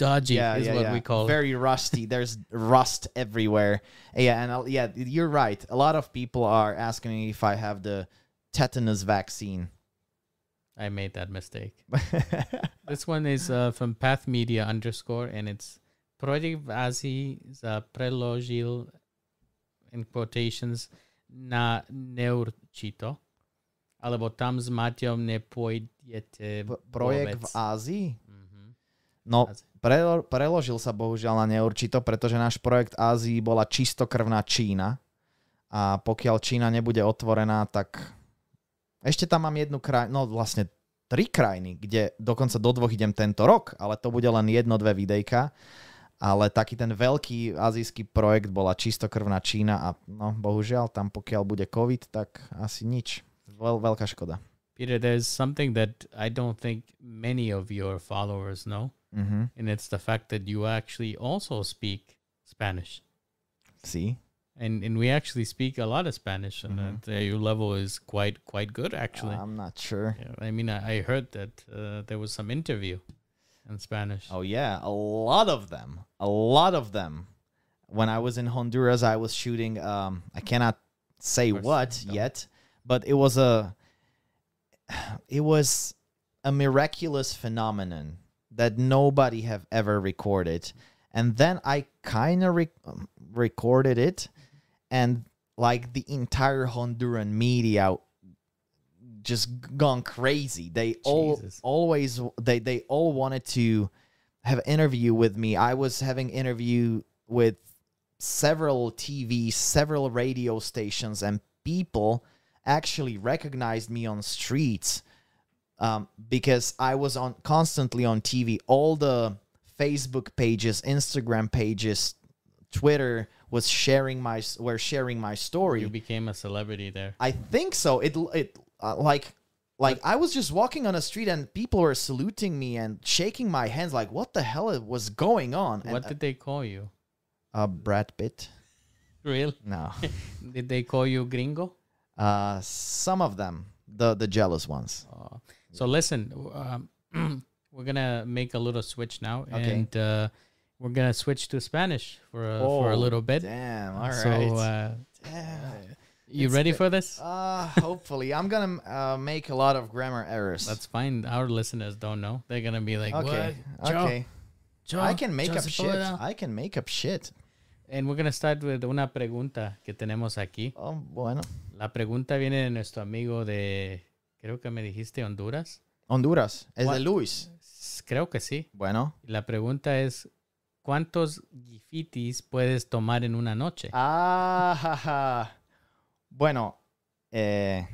Dodgy. Yeah, is yeah, what yeah. we call it. very rusty. There's rust everywhere. Yeah, and I'll, yeah, you're right. A lot of people are asking me if I have the tetanus vaccine. I made that mistake. This one is uh, from Path Media underscore, and it's protivazí za preložil in quotations na neurčito, alebo tam s Maťom nepôjdete projekt v. Ázii? Mhm. No, Ázii. Prelo- preložil sa bohužiaľ na neurčito, pretože náš projekt Ázii bola čistokrvná Čína. A pokiaľ Čína nebude otvorená, tak ešte tam mám jednu krajinu, no vlastne tri krajiny, kde dokonca do dvoch idem tento rok, ale to bude len jedno, dve videjka. Ale taký ten veľký azijský projekt bola čistokrvná Čína a no bohužiaľ tam pokiaľ bude COVID, tak asi nič. Veľ, veľká škoda. Peter, there's something that I don't think many of your followers know, Mhm. and it's the fact that you actually also speak Spanish. See? And and we actually speak a lot of Spanish, and Mhm. uh, your level is quite quite good actually. I'm not sure. Yeah, I mean, I, I heard that uh, there was some interview in Spanish. Oh yeah, a lot of them. A lot of them. When I was in Honduras, I was shooting um I cannot say what don't. yet, but it was a it was a miraculous phenomenon that nobody have ever recorded. And then I kind of um, recorded it and like the entire Honduran media just gone crazy. They all always they they all wanted to have interview with me. I was having interview with several TV, several radio stations, and people actually recognized me on streets um, because I was on constantly on TV. All the Facebook pages, Instagram pages, Twitter was sharing my were sharing my story. You became a celebrity there. I think so. It it uh, like like I was just walking on a street and people were saluting me and shaking my hands. Like, what the hell was going on? And, what did they call you? uh, Brad Pitt? Real? No, Did they call you gringo? uh, some of them, the the jealous ones. Uh, so listen, um, we're gonna make a little switch now, Okay. and uh, we're gonna switch to Spanish for a, for a Oh, little bit. Damn. All right. so uh, Damn. you It's ready the- for this? Uh, hopefully, I'm gonna uh, make a lot of grammar errors. That's fine. Our listeners don't know. They're gonna be like, okay. "What? Okay. Joe, I can make up shit. puede." I can make up shit. And we're gonna start with una pregunta que tenemos aquí. Oh, bueno. La pregunta viene de nuestro amigo de, creo que me dijiste Honduras. Honduras. Es What? de Luis. Creo que sí. Bueno. La pregunta es, ¿cuántos gifitis puedes tomar en una noche? Ah, jaja. Bueno, eh,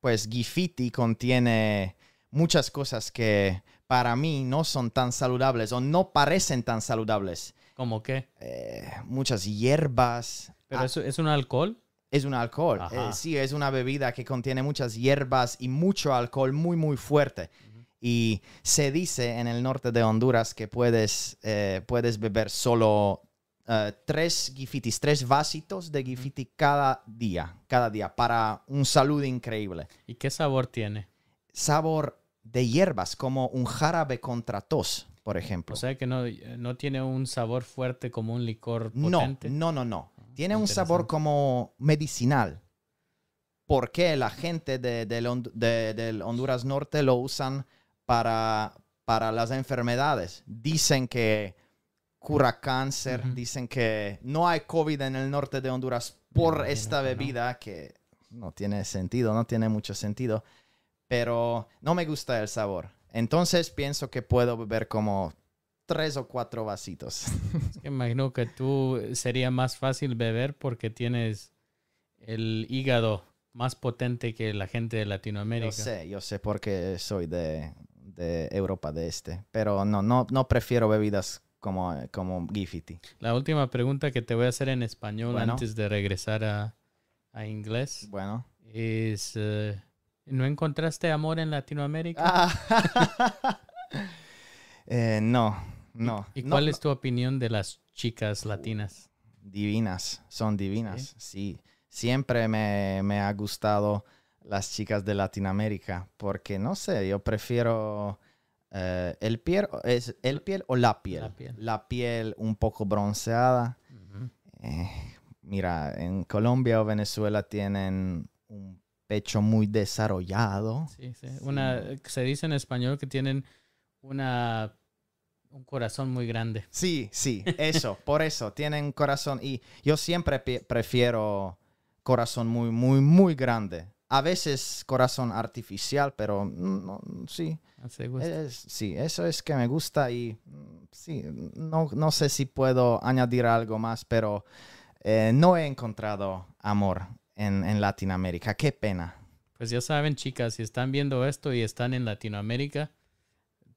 pues Gifiti contiene muchas cosas que para mí no son tan saludables o no parecen tan saludables. ¿Cómo qué? Eh, muchas hierbas. ¿Pero Ah, eso es un alcohol? Es un alcohol. Eh, sí, es una bebida que contiene muchas hierbas y mucho alcohol muy, muy fuerte. Y se dice en el norte de Honduras que puedes, eh, puedes beber solo eh, tres gifitis, tres vasitos de gifiti cada día, cada día, para un salud increíble. ¿Y qué sabor tiene? Sabor de hierbas, como un jarabe contra tos, por ejemplo. O sea que no, no tiene un sabor fuerte como un licor No, potente. no, no, no. Tiene un sabor como medicinal. Porque la gente de- Honduras Norte lo usan para, para las enfermedades. Dicen que cura cáncer, dicen que no hay COVID en el norte de Honduras por esta no. bebida que no tiene sentido, no tiene mucho sentido. Pero no me gusta el sabor. Entonces pienso que puedo beber como tres o cuatro vasitos. Es que imagino que tú sería más fácil beber porque tienes el hígado más potente que la gente de Yo Latinoamérica. sé, yo sé porque soy de, de Europa de Este, pero no, no, no prefiero bebidas como, como Gifiti. La última pregunta que te voy a hacer en español Bueno. antes de regresar a, a inglés Bueno. es, eh, ¿no encontraste amor en Latinoamérica? Ah. Eh, no, no. ¿Y no, cuál no. es tu opinión de las chicas latinas? Divinas, son divinas, sí. Siempre me, me ha gustado las chicas de Latinoamérica, porque no sé, yo prefiero eh, el piel, es el piel o la piel. La piel. La piel un poco bronceada. Eh, mira, en Colombia o Venezuela tienen un pecho muy desarrollado. Sí, sí. Una, se dice en español que tienen una, un corazón muy grande. Sí, sí, eso, por eso, tienen corazón y yo siempre prefiero corazón muy, muy, muy grande. A veces corazón artificial, pero no, sí, sí, eso es que me gusta y sí, no, no sé si puedo añadir algo más, pero eh, no he encontrado amor en, en Latinoamérica. Qué pena. Pues ya saben, chicas, si están viendo esto y están en Latinoamérica,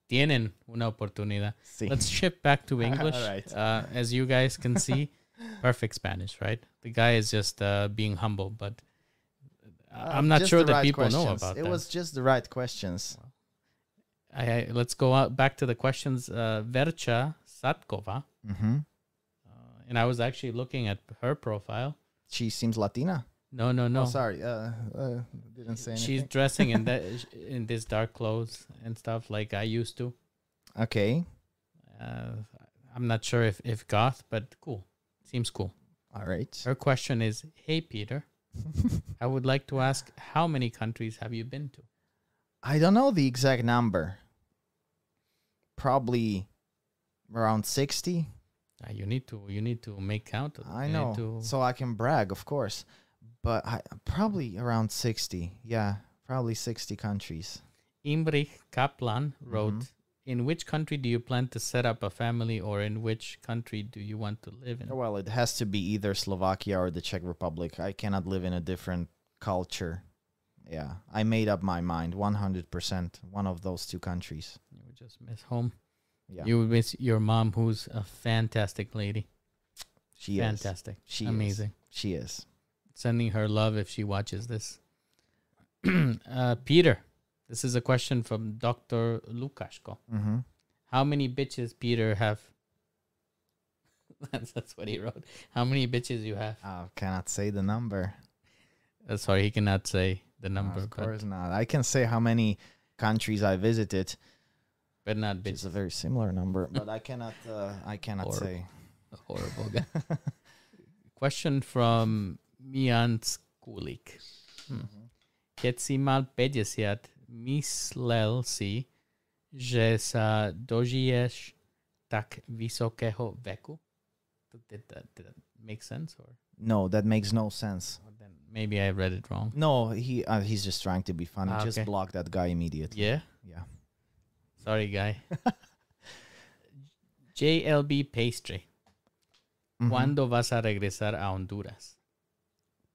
tienen una oportunidad. Sí. Let's shift back to English. Uh, as you guys can see, perfect Spanish, right? The guy is just uh, being humble, but Uh, I'm not just sure that right people know about It that. was just the right questions. I, I, let's go out back to the questions. Uh, Vercha Satkova, hmm uh, and I was actually looking at her profile. She seems Latina. No, no, no. Oh, sorry. Uh, uh, didn't say anything. She's dressing in that in this dark clothes and stuff like I used to. okay. Uh, I'm not sure if if goth, but cool. Seems cool. All right. Her question is, "Hey Peter, I would like to ask how many countries have you been to?" I don't know the exact number. Probably around 60. Uh, you need to you need to make count. of- I know. To, So I can brag, of course. But I probably around 60. Yeah. Probably 60 countries. Imrich Kaplan Mm-hmm. wrote, "In which country do you plan to set up a family, or in which country do you want to live in?" Well, it has to be either Slovakia or the Czech Republic. I cannot live in a different culture. Yeah. I made up my mind 100%. One of those two countries. You would just miss home. Yeah. You would miss your mom, who's a fantastic lady. she is. fantastic. She is. Amazing. She is. Sending her love if she watches this. uh, Peter, this is a question from Dr. Lukashko. Mm-hmm. How many bitches Peter have? that's, that's what he wrote. How many bitches you have? I cannot say the number. Uh, sorry, he cannot say the No, number, of but, course not. I can say how many countries I visited. but not It's bitches. a very similar number, but I cannot. Uh, I cannot Or- say. Horrible guy. Question from Mian Skulik. Hmm. Keď si mal 50, myslel si, že sa dožiješ tak vysokého veku? Did that, did that make sense? Or, No, that makes no sense. or then maybe I read it wrong. No, he uh, he's just trying to be funny. Ah, Just okay. block that guy immediately. Yeah? Yeah. Sorry, guy. JLB Pastry. Ujú. ¿Cuándo vas a regresar a Honduras?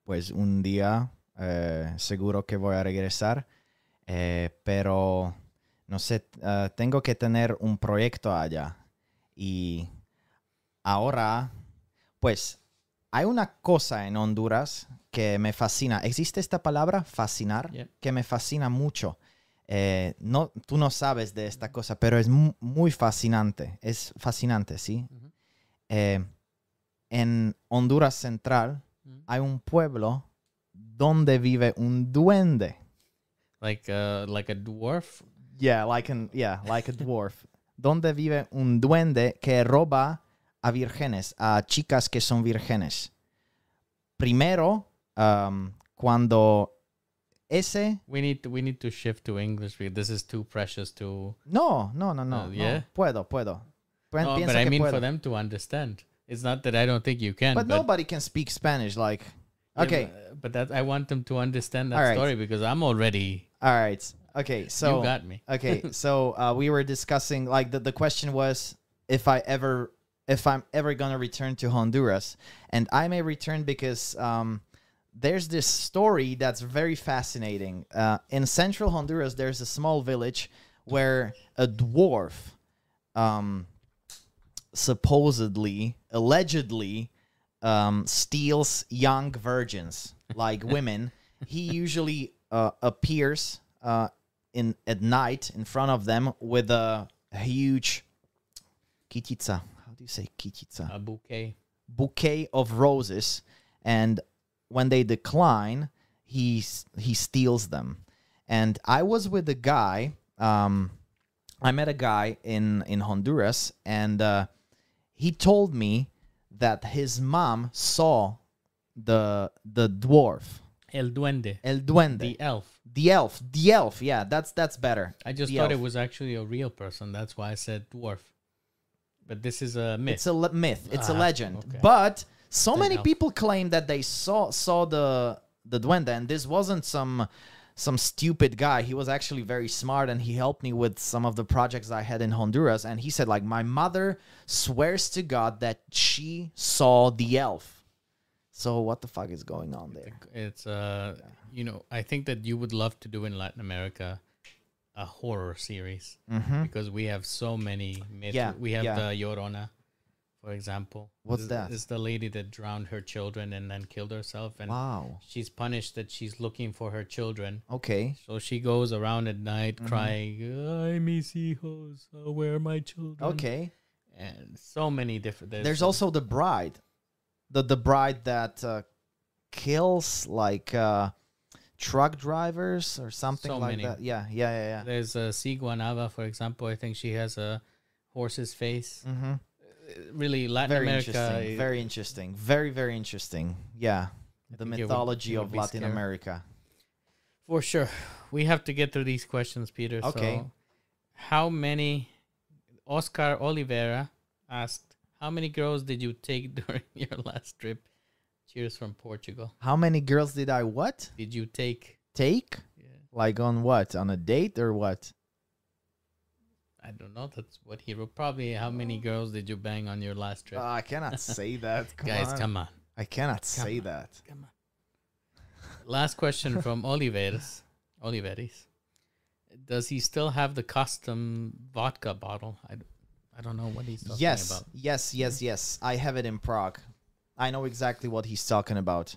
Pues un día eh, seguro que voy a regresar, eh, pero no sé, eh, tengo que tener un proyecto allá. Y ahora, pues, hay una cosa en Honduras que me fascina. ¿Existe esta palabra, fascinar? Yeah. Que me fascina mucho. Eh, no, tú no sabes de esta cosa, pero es mu- muy fascinante. Es fascinante, ¿sí? Eh, en Honduras Central Mm. hay un pueblo donde vive un duende. Like uh, like a dwarf? Yeah, like an yeah, like a dwarf. donde vive un duende que roba a vírgenes, a chicas que son vírgenes. Primero, um, cuando ese We need to, we need to shift to English because this is too precious to. no, no, no, no, Uh, no. yeah? puedo, puedo. No, but I mean puedo. for them to understand. It's not that I don't think you can, But but, nobody can speak Spanish. Like, yeah, okay, but, but that I want them to understand that right. story because I'm already. all right, okay. So you got me. okay so uh, we were discussing like the, the question was if i ever if i'm ever gonna return to honduras and i may return because um, there's this story that's very fascinating uh, in central honduras there's a small village where a dwarf um, supposedly allegedly um, steals young virgins like women he usually uh, appears uh, in at night in front of them with a huge kititsa. How do you say kititsa? A bouquet. Bouquet of roses, and when they decline, he he steals them. And I was with a guy. Um, I met a guy in in Honduras, and uh, he told me that his mom saw the the dwarf, El Duende. el duende, The elf. the elf, the elf. Yeah, that's that's better. I just The thought elf. it was actually a real person. That's why I said dwarf. But this is a myth. It's a le- myth. It's a Ah, legend. okay. But so Then many elf. people claim that they saw saw the the duende, and this wasn't some some stupid guy. He was actually very smart, and he helped me with some of the projects I had in Honduras. And he said, like, my mother swears to God that she saw the elf. So what the fuck is going on there? It's uh, you know, I think that you would love to do in Latin America a horror series hmm because we have so many myths. Yeah, we have yeah. the Llorona, for example. What's This- that? This is the lady that drowned her children and then killed herself, and Wow. she's punished that she's looking for her children. Okay. So she goes around at night Mhm. crying, "Ay, mis hijos, uh, where are my children?" Okay. and so many different. There's also the bride, the the bride that uh, kills like uh, truck drivers or something So like many. that. Yeah, yeah, yeah, yeah. There's a Siguanaba, for example. I think she has a horse's face. Mm-hmm. Uh, Really, Latin Very America. interesting. Very interesting. Very very interesting. Yeah, the it would- mythology of Latin scary. America. For sure. We have to get through these questions, Peter. Okay. So how many Oscar Oliveira asked, how many girls did you take during your last trip? Cheers from Portugal. How many girls did I what Did you take? take? Yeah, Like on what? On a date or what? I don't know. That's what he wrote. Probably how many girls did you bang on your last trip? Uh, I cannot say that. Come Guys, on. come on. I cannot Come say on. that. Come on. Last question from Oliveris. Oliveris. Does he still have the custom vodka bottle? I, I don't know what he's talking Yes, about. yes, yes, yes. I have it in Prague. I know exactly what he's talking about.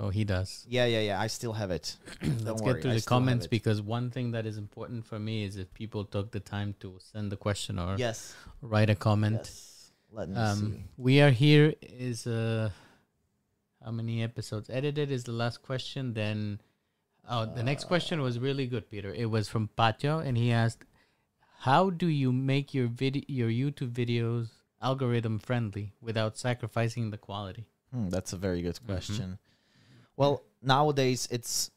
So he does. Yeah, yeah, yeah. I still have it. Let's Don't get worry, to I the comments because one thing that is important for me is if people took the time to send the question or Yes. write a comment. Yes. Let me Um, see. we are here is uh, how many episodes edited is the last question. Then, oh, the next question was really good, Peter. It was from Patio, and he asked, "How do you make your video, your YouTube videos algorithm friendly without sacrificing the quality?" Hmm, that's a very good Mm-hmm. Well, nowadays it's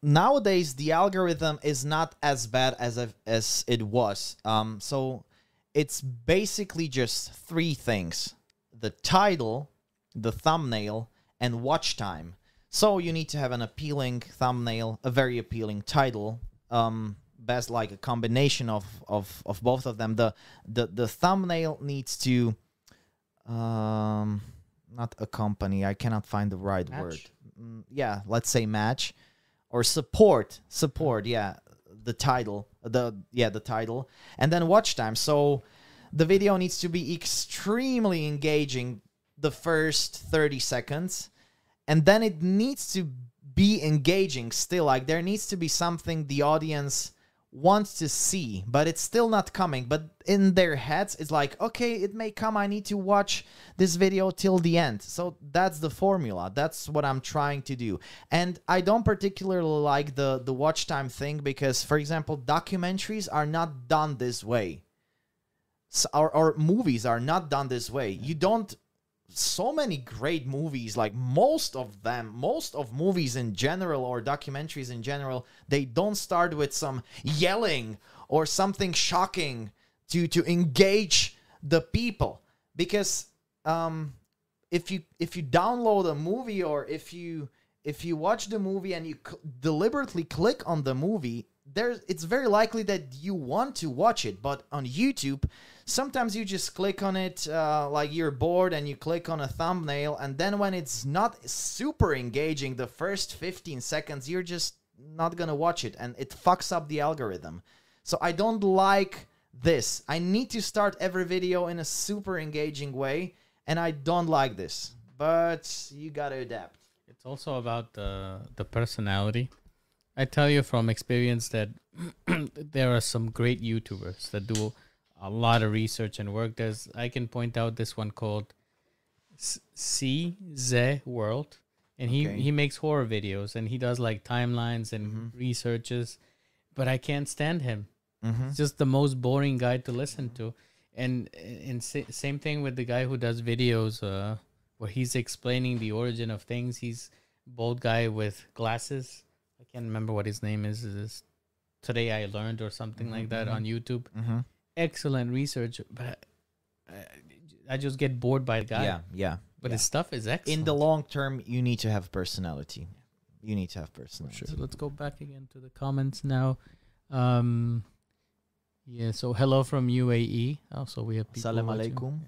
nowadays the algorithm is not as bad as as it was. Um, so it's basically just three things: the title, the thumbnail, and watch time. So you need to have an appealing thumbnail, a very appealing title, um, best like a combination of of of both of them. The the the thumbnail needs to um not accompany. I cannot find the right Match? word. Mm, yeah, let's say match or support. Support, yeah. The title, the yeah, the title. And then watch time. So the video needs to be extremely engaging the first 30 seconds and then it needs to be engaging still like there needs to be something the audience wants to see but it's still not coming. But in their heads it's like okay it may come. I need to watch this video till the end. So that's the formula. That's what i'm trying to do. And i don't particularly like the the watch time thing because for example documentaries are not done this way. S- or, or movies are not done this way. You don't so many great movies like most of them most of movies in general or documentaries in general they don't start with some yelling or something shocking to to engage the people. Because um if you if you download a movie or if you if you watch the movie and you cl- deliberately click on the movie there's it's very likely that you want to watch it. But on youtube sometimes you just click on it uh, like you're bored and you click on a thumbnail and then when it's not super engaging the first 15 seconds you're just not gonna watch it and it fucks up the algorithm. So i don't like this. I need to start every video in a super engaging way and i don't like this. But you gotta adapt. It's also about the the personality. I tell you from experience that there are some great YouTubers that do a lot of research and work. There's I can point out this one called S- C Z World, and he Okay. he makes horror videos and he does like timelines and researches, but I can't stand him. mm-hmm. It's just the most boring guy to listen to. And and sa- same thing with the guy who does videos uh, where he's explaining the origin of things. He's bald guy with glasses. I can't remember what his name is. Is today I learned or something like that on YouTube. Excellent research, but I, I just get bored by the guy. yeah yeah but yeah. his stuff is excellent. in the long term you need to have personality you need to have personality So let's go back again to the comments now. Um, yeah, so hello from UAE. Also, we have people Salam alaikum.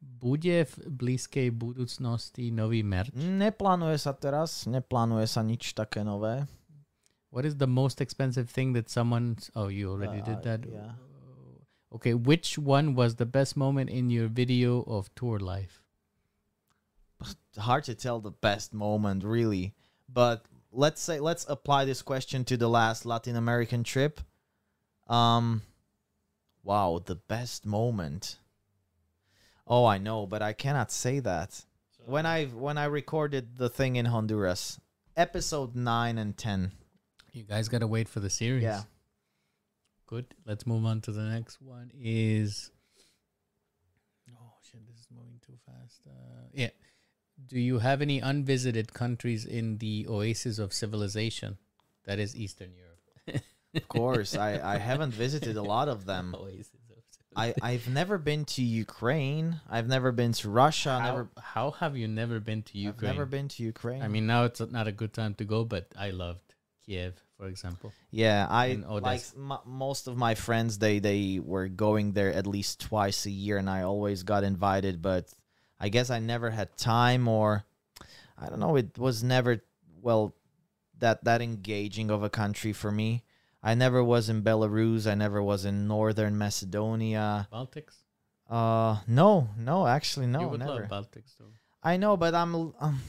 Bude v blízkej budúcnosti nový merch? Neplánuje sa teraz, neplánuje sa nič také nové. What is the most expensive thing that someone? Oh, you already Uh, did that. yeah. Okay, which one was the best moment in your video of tour life? Hard to tell the best moment, really. But let's say let's apply this question to the last Latin American trip. Um, wow, the best moment. Oh, I know, but I cannot say that. When I when I recorded the thing in Honduras, episode nine and ten. You guys gotta wait for the series. Yeah. Good. Let's move on to the next one. Is oh shit, this is moving too fast. Uh, yeah. Do you have any unvisited countries in the oasis of civilization? That is Eastern Europe. Of course, I I haven't visited a lot of them. I I've never been to Ukraine. I've never been to Russia. how, Never. how have you never been to I've Ukraine? never been to Ukraine. I mean, now it's not a good time to go, but I loved Kiev, for example. yeah, I like m- most of my friends. They they were going there at least twice a year, and I always got invited. But I guess I never had time, or I don't know. It was never well that that engaging of a country for me. I never was in Belarus. I never was in northern Macedonia. Baltics? Uh, no, no, actually, no, you would never. love Baltics, though. I know, but I'm um,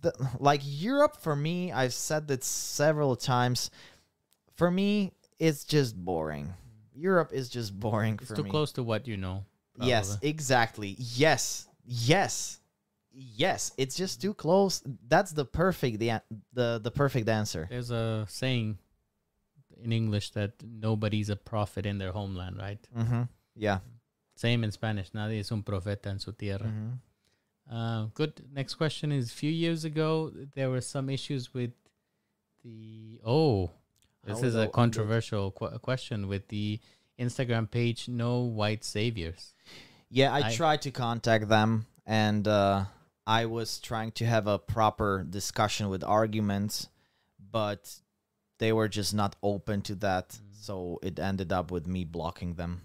the, like Europe for me. I've said that several times. For me, it's just boring. Europe is just boring It's for too me. close to what you know. Yes, exactly. Yes, yes, yes. It's just too close. That's the perfect the the the perfect answer. There's a saying in English that nobody's a prophet in their homeland, right? Mm-hmm. Yeah. Same in Spanish. Nadie es un profeta en su tierra. Mm-hmm. Uh, good. Next question is: A few years ago, there were some issues with the. Oh, this How is a controversial qu- question with the Instagram page. No white saviors. Yeah, I, I- tried to contact them and uh, I was trying to have a proper discussion with arguments, but they were just not open to that. So it ended up with me blocking them.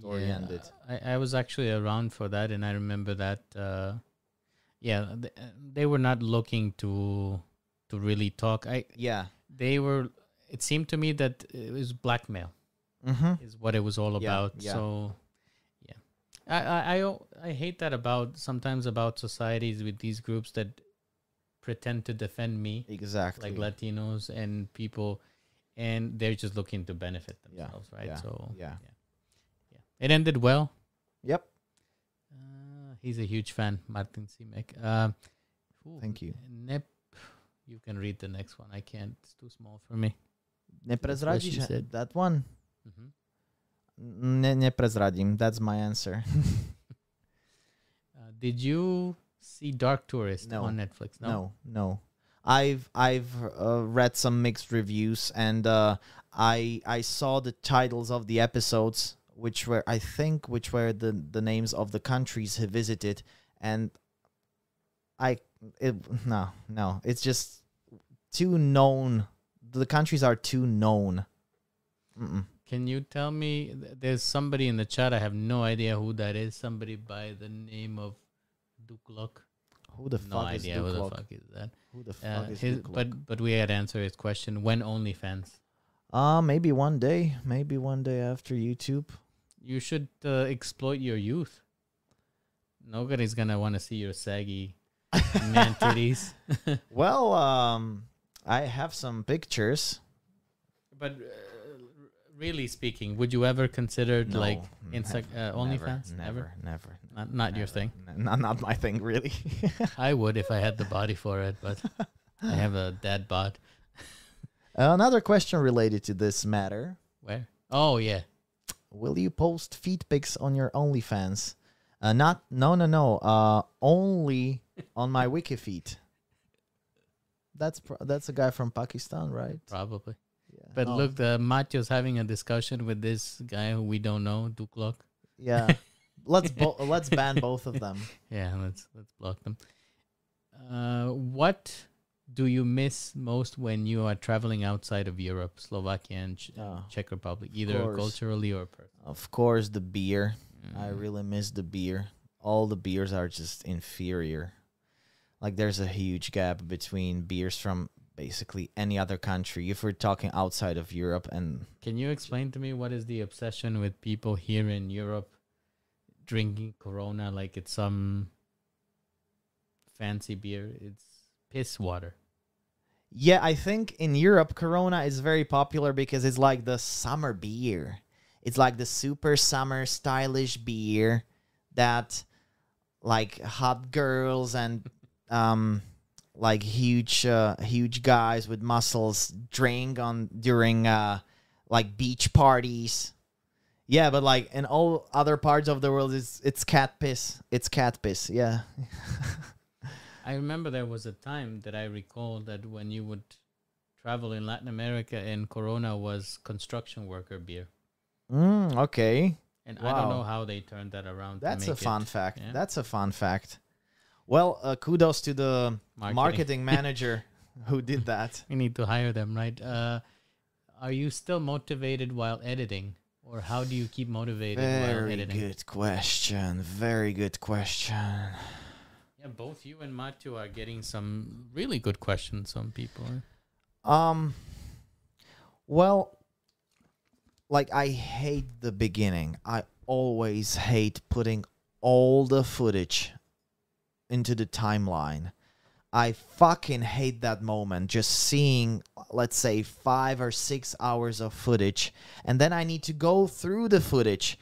Story Yeah, ended. I, I was actually around for that, and I remember that. Uh, yeah, th- they were not looking to to really talk. I Yeah. they were. It seemed to me that it was blackmail Mm-hmm. is what it was all Yeah, about. yeah. So, yeah, I I I hate that about sometimes about societies with these groups that pretend to defend me, Exactly. like Latinos and people, and they're just looking to benefit Yeah, themselves, right? yeah, So yeah. It ended well. Yep. Uh, he's a huge fan, Martin Simek. Um, ooh, Thank you. Nep, you can read the next one. I can't. It's too small for me. Ne That's prezradíš that one? hmm Ne, neprezradím. That's my answer. Uh, did you see Dark Tourist No. on Netflix? No, no. I've I've uh, read some mixed reviews and uh, I I saw the titles of the episodes, which were I think which were the the names of the countries he visited, and I it no no it's just too known. The countries are too known. Mm-mm. Can you tell me? There's somebody in the chat. I have no idea who that is. Somebody by the name of Duklok. Who the No fuck idea is who the fuck is that. Who the Uh, fuck is his, Duklok? but but we had answered his question. When OnlyFans? Uh, maybe one day. Maybe one day after YouTube. You should uh, exploit your youth. Nobody's gonna want to see your saggy man titties. Well, um, I have some pictures. But uh, really speaking, would you ever consider No, like Insta- never, uh, OnlyFans? Never, never, never. Not not your thing. N- Not, not my thing, really. I would if I had the body for it, but I have a dead bod. Another question related to this matter: Where? Oh yeah. Will you post feet pics on your OnlyFans? Uh, not, no, no, no. Uh, only on my Wikifeet. That's pro- that's a guy from Pakistan, right? Probably. Yeah. But Oh, look, the Matthew's having a discussion with this guy who we don't know, Duklok. yeah. let's bo- let's ban both of them. Yeah, let's let's block them. Uh, what do you miss most when you are traveling outside of Europe, Slovakia and Ch- Oh, Czech Republic, either culturally or personally? of course, the beer. I Mm. really miss the beer. All the beers are just inferior. Like there's a huge gap between beers from basically any other country. If we're talking outside of Europe and Can you explain to me what is the obsession with people here in Europe drinking Corona like it's some fancy beer? It's piss water. Yeah, I think in Europe Corona is very popular because it's like the summer beer. It's like the super summer stylish beer that like hot girls and um like huge uh, huge guys with muscles drink on during uh like beach parties. Yeah, but like in all other parts of the world it's it's cat piss. It's cat piss. Yeah. I remember there was a time that I recall that when you would travel in Latin America and Corona was construction worker beer. Mm, okay. And I don't know how they turned that around. to That's a fun it fact. yeah. That's a fun fact. Well, uh, kudos to the Marketing. marketing manager who did that. We need to hire them, right? Uh, are you still motivated while editing, or how do you keep motivated while editing? Very good question. Very good question. Yeah, both you and Matu are getting some really good questions. Some people. Um well like I hate the beginning. I always hate putting all the footage into the timeline. I fucking hate that moment just seeing let's say 5 or 6 hours of footage and then I need to go through the footage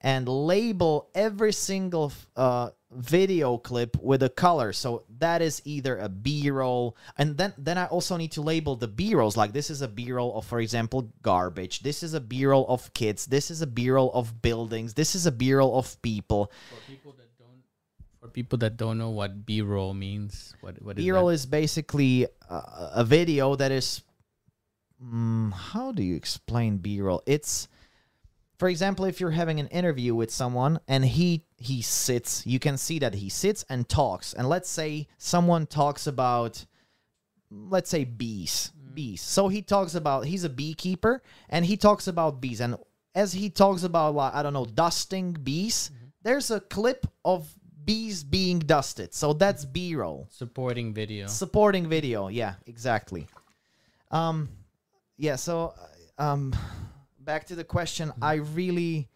and label every single uh, video clip with a color. So that is either a B-roll, and then then I also need to label the B-rolls. Like this is a B-roll of, for example, garbage. This is a B-roll of kids. This is a B-roll of buildings. This is a B-roll of people. For people that don't, for people that don't know what B-roll means, what what is B-roll is basically a, a video that is. Mm, how do you explain B-roll? It's, for example, if you're having an interview with someone and he he sits, you can see that he sits and talks. And let's say someone talks about, let's say bees, bees. So he talks about he's a beekeeper and he talks about bees and as he talks about like I don't know dusting bees, there's a clip of bees being dusted. So that's B-roll. Supporting video. Supporting video. Yeah, exactly. Um yeah, so um back to the question, I really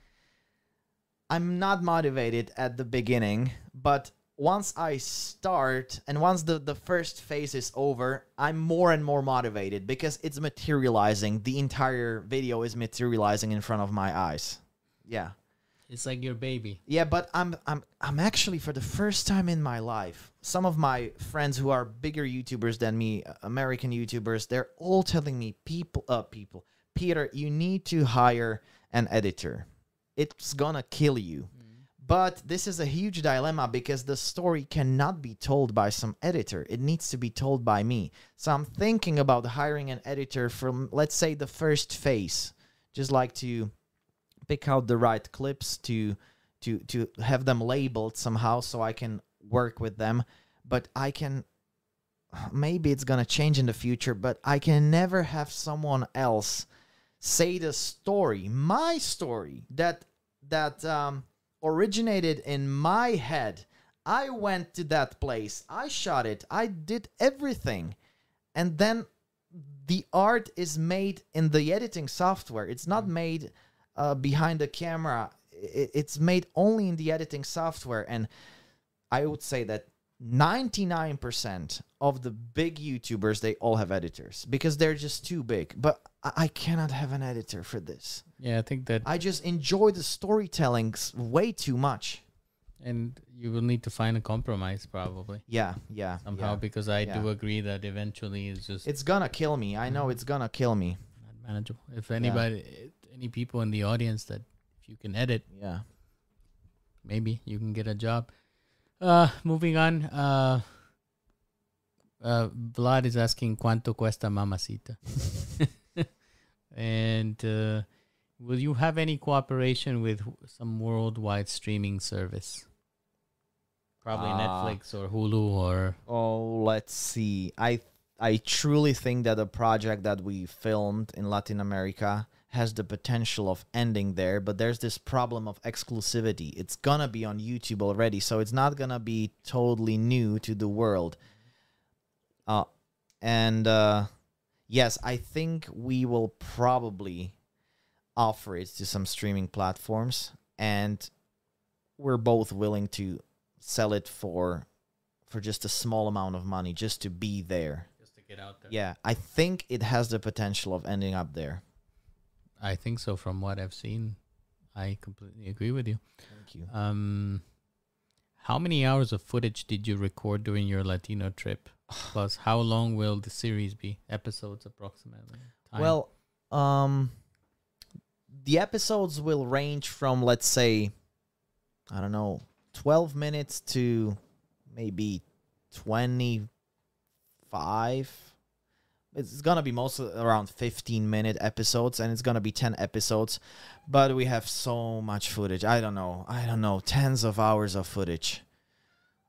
I'm not motivated at the beginning, but once I start and once the, the first phase is over, I'm more and more motivated because it's materializing. The entire video is materializing in front of my eyes. Yeah. It's like your baby. Yeah, but I'm I'm I'm actually for the first time in my life, some of my friends who are bigger YouTubers than me, American YouTubers, they're all telling me people uh people, Peter, you need to hire an editor. It's gonna kill you. Mm. But this is a huge dilemma because the story cannot be told by some editor. It needs to be told by me. So I'm thinking about hiring an editor from, let's say, the first phase. Just like to pick out the right clips to to to have them labeled somehow so I can work with them. But I can maybe it's gonna change in the future, but I can never have someone else say the story, my story, that that um originated in my head. I went to that place. I shot it. I did everything. And then the art is made in the editing software. It's not made uh, behind the camera. It's made only in the editing software. And I would say that 99% of the big YouTubers, they all have editors because they're just too big. But I cannot have an editor for this. Yeah, I think that, I just enjoy the storytelling way too much. and you will need to find a compromise probably Yeah, yeah, somehow yeah. because I do agree that eventually it's just It's gonna kill me. I know mm. it's gonna kill me. not manageable. If anybody, eh, any people in the audience that if you can edit, Yeah. maybe you can get a job. Uh, moving on. Uh, uh, Vlad is asking cuánto cuesta mamacita, and uh, will you have any cooperation with some worldwide streaming service? Probably Ah. Netflix or Hulu or Oh, let's see. I I truly think that the project that we filmed in Latin America has the potential of ending there, but there's this problem of exclusivity. It's gonna be on YouTube already, so it's not gonna be totally new to the world. Uh and uh yes, I think we will probably offer it to some streaming platforms and we're both willing to sell it for for just a small amount of money just to be there. just to get out there. Yeah, I think it has the potential of ending up there. I think so. From what I've seen, I completely agree with you. Thank you. Um, how many hours of footage did you record during your Latino trip? Plus, how long will the series be? Episodes approximately. Time? Well, um the episodes will range from let's say I don't know, 12 minutes to maybe 25 it's gonna be mostly around 15 minute episodes and it's gonna be 10 episodes but we have so much footage i don't know i don't know tens of hours of footage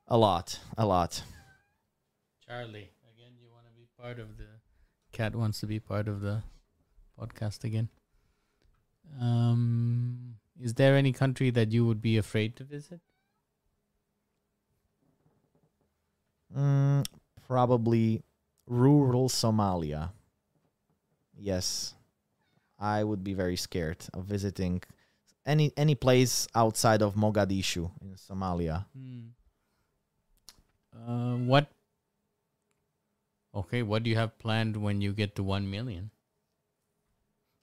a lot a lot Charlie, again, you want to be part of the. Cat wants to be part of the podcast again. Um, is there any country that you would be afraid to visit? Mm, probably rural Somalia. Yes, I would be very scared of visiting any any place outside of Mogadishu in Somalia. Hmm. Uh, what? Okay, what do you have planned when you get to one million?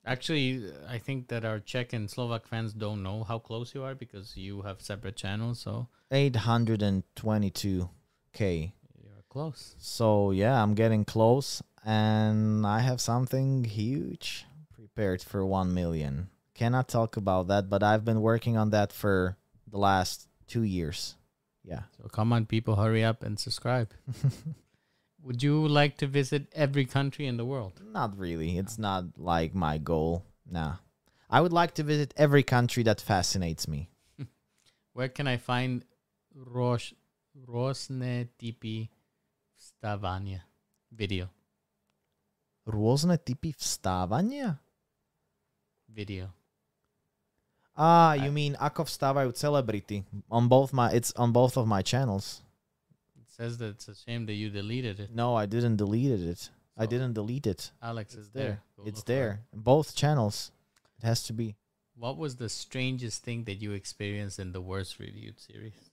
Actually, I think that our Czech and Slovak fans don't know how close you are because you have separate channels, so 822k. you're close. So yeah, I'm getting close, and I have something huge prepared for one million. Cannot talk about that, but I've been working on that for the last two years. Yeah. So come on, people, hurry up and subscribe. Would you like to visit every country in the world? Not really. It's not like my goal. Nah. I would like to visit every country that fascinates me. Where can I find Rosh Rosne Tipi Stavania video? Rôzne typy vstávania? Video. Ah, you mean ako vstávajú celebrity. On both my, it's on both of my channels. It says that it's a shame that you deleted it. No, I didn't delete it. I didn't delete it. Alex is there. there. It's look for it. there. Both channels. It has to be. What was the strangest thing that you experienced in the worst reviewed series?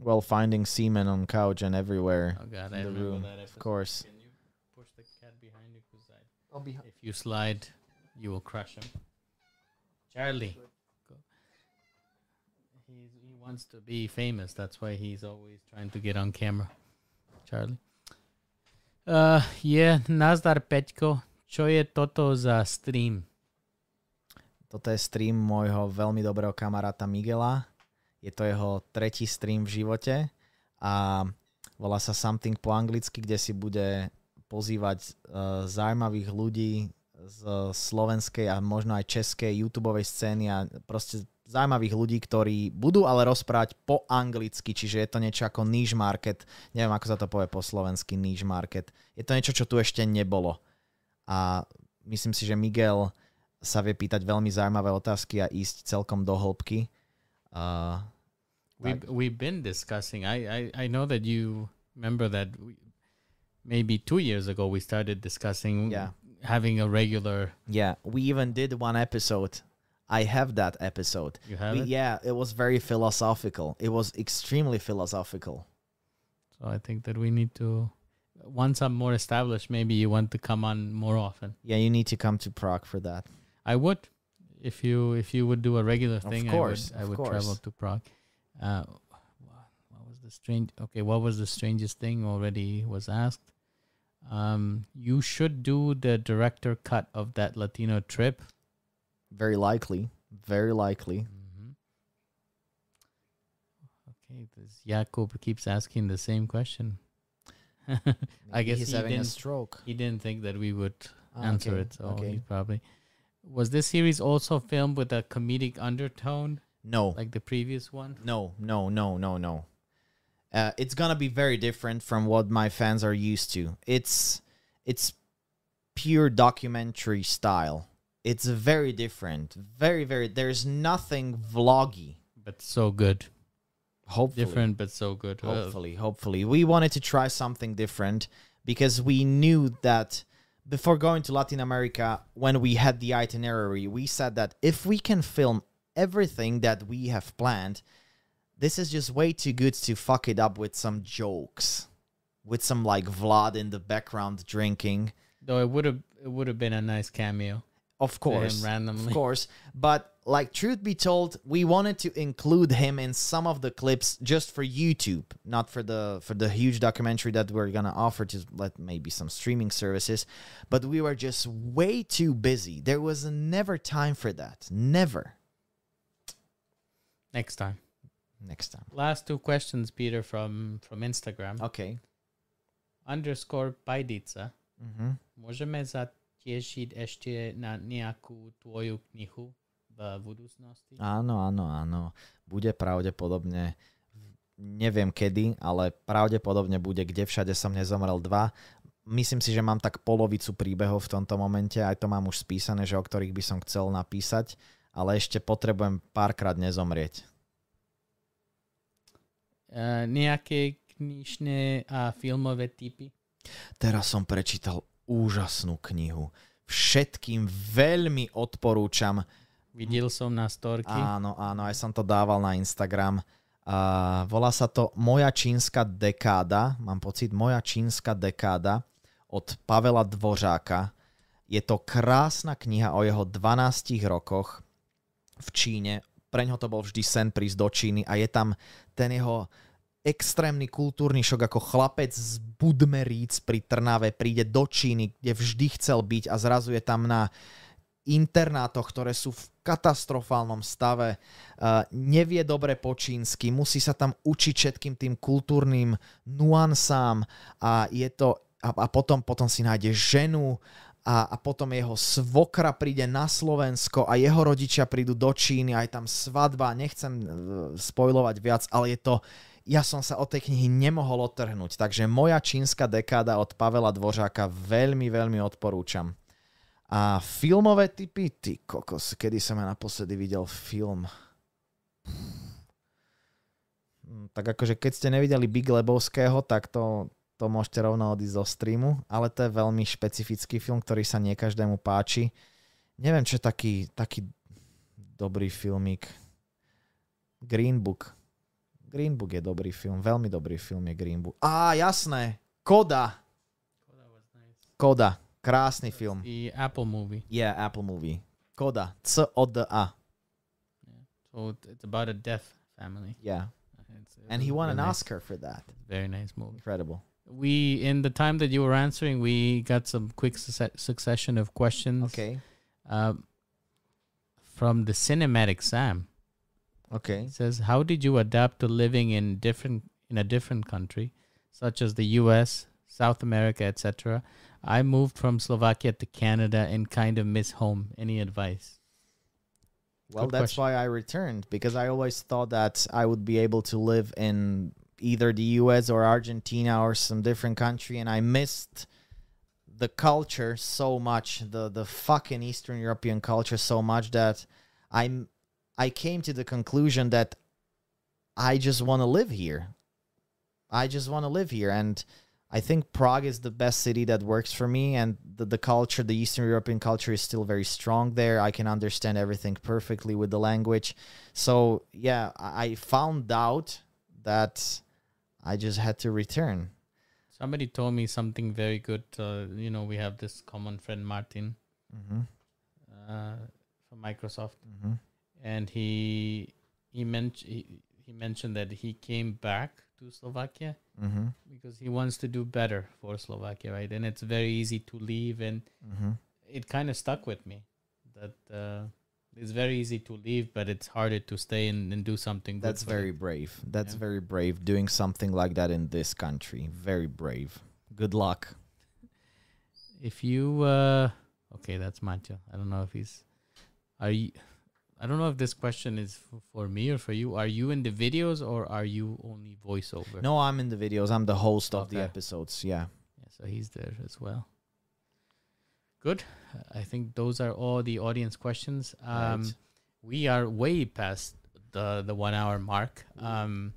Well, finding semen on couch and everywhere. Oh God, In I the remember room, that of course. Can you push the cat behind you? 'Cause I- I'll be if you slide, you will crush him. Charlie, go. He's, he wants to be famous. That's why he's always trying to get on camera. Charlie. Uh, yeah, nazdar Peťko. Čo je toto za stream? Toto je stream môjho veľmi dobrého kamaráta Miguela. Je to jeho tretí stream v živote a volá sa Something po anglicky, kde si bude pozývať uh, zaujímavých ľudí z slovenskej a možno aj českej YouTube scény a proste zaujímavých ľudí, ktorí budú ale rozprávať po anglicky, čiže je to niečo ako niche market, neviem ako sa to povie po slovensky niche market. Je to niečo, čo tu ešte nebolo. A myslím si, že Miguel sa vie pýtať veľmi zaujímavé otázky a ísť celkom do hĺbky. Uh, We've we've been discussing. I I, I know that you remember that we, maybe two years ago we started discussing Yeah. having a regular. yeah, we even did one episode. I have that episode. You have We- it, yeah, it was very philosophical. It was extremely philosophical. so I think that we need to. Once I'm more established, maybe you want to come on more often. Yeah, you need to come to Prague for that. I would, if you if you would do a regular Of thing. course, I would. I would travel to Prague. Uh, what was the strange? Okay, what was the strangest thing already was asked. Um, you should do the director cut of that Latino trip. Very likely. Very likely. hmm Okay, this Jakub keeps asking the same question. I guess he's he having a didn't- stroke. He didn't think that we would Ah, answer okay, it, so okay. he probably. Was this series also filmed with a comedic undertone No. like the previous one? No, no, no, no, no. Uh, it's gonna be very different from what my fans are used to. It's it's pure documentary style. It's very different. Very, very. There's nothing vloggy. But so good. Hopefully, Different, but so good. Hopefully, hopefully, we wanted to try something different because we knew that before going to Latin America, when we had the itinerary, we said that if we can film everything that we have planned, this is just way too good to fuck it up with some jokes, with some like Vlad in the background drinking. though it would have it would have been a nice cameo. Of course, randomly. of course. But like, truth be told, we wanted to include him in some of the clips just for YouTube, not for the for the huge documentary that we're gonna offer to let maybe some streaming services. But we were just way too busy. There was never time for that. Never. Next time. Next time. Last two questions, Peter, from from Instagram. Okay. Underscore Pajdica. Mm-hmm. Môžeme sa tešiť ešte na nejakú tvoju knihu v budúcnosti? Áno, áno, áno. Bude pravdepodobne, neviem kedy, ale pravdepodobne bude, kde všade som nezomrel 2. Myslím si, že mám tak polovicu príbehov v tomto momente, aj to mám už spísané, že o ktorých by som chcel napísať, ale ešte potrebujem párkrát nezomrieť. Uh, nejaké knižné a filmové typy? Teraz som prečítal úžasnú knihu. Všetkým veľmi odporúčam. Videl som na storky. Áno, áno, aj som to dával na Instagram. A volá sa to Moja čínska dekáda, mám pocit, Moja čínska dekáda od Pavela Dvořáka. Je to krásna kniha o jeho 12 rokoch v Číne. Pre ňo to bol vždy sen prísť do Číny a je tam ten jeho extrémny kultúrny šok, ako chlapec z Budmeríc pri Trnave príde do Číny, kde vždy chcel byť a zrazu je tam na internátoch, ktoré sú v katastrofálnom stave, uh, nevie dobre po čínsky, musí sa tam učiť všetkým tým kultúrnym nuansám a je to a, potom, potom si nájde ženu a, a potom jeho svokra príde na Slovensko a jeho rodičia prídu do Číny, aj tam svadba, nechcem uh, spojovať viac, ale je to, ja som sa od tej knihy nemohol odtrhnúť. Takže moja čínska dekáda od Pavela Dvořáka veľmi, veľmi odporúčam. A filmové typy, ty kokos, kedy som ja naposledy videl film? Hm, Tak akože keď ste nevideli Big Lebowského, tak to, to môžete rovno odísť zo streamu, ale to je veľmi špecifický film, ktorý sa nie každému páči. Neviem, čo je taký, taký dobrý filmík. Green Book. Green Book je dobrý film, veľmi dobrý film je Green Book. Á, jasné, CODA. CODA, krásny film. The Apple movie. Yeah, Apple movie. CODA, C-O-D-A. So it's about a deaf family. Yeah, It's, it and he won an nice. Oscar for that. Very nice movie. Incredible. We in the time that you were answering, we got some quick succe- succession of questions. Okay, Um, from the cinematic Sam. Okay. It says, "How did you adapt to living in different in a different country, such as the U.S., South America, etc.? I moved from Slovakia to Canada and kind of miss home. Any advice?" Well, Good that's why I returned because I always thought that I would be able to live in either the US or Argentina or some different country, and I missed the culture so much, the the fucking Eastern European culture so much that I'm I came to the conclusion that I just want to live here. I just want to live here, and I think Prague is the best city that works for me, and the, the culture, the Eastern European culture, is still very strong there. I can understand everything perfectly with the language. So, yeah, I found out that I just had to return. Somebody told me something very good. Uh, you know, we have this common friend Martin Mm-hmm. uh, from Microsoft, Mm-hmm. And he he mentioned he, he mentioned that he came back to Slovakia Mm-hmm. because he wants to do better for Slovakia, right? And it's very easy to leave, and Mm-hmm. it kind of stuck with me that uh, it's very easy to leave, but it's harder to stay and, and do something. That's very it. brave. That's Yeah. very brave doing something like that in this country. Very brave. Good luck. If you uh, okay, that's Matthew. I don't know if he's. Are you? I don't know if this question is f- for me or for you. Are you in the videos or are you only voiceover? No, I'm in the videos. I'm the host of the episodes. Yeah. Yeah, so he's there as well. Good. I think those are all the audience questions. Um, Right. we are way past the the one hour mark. Um,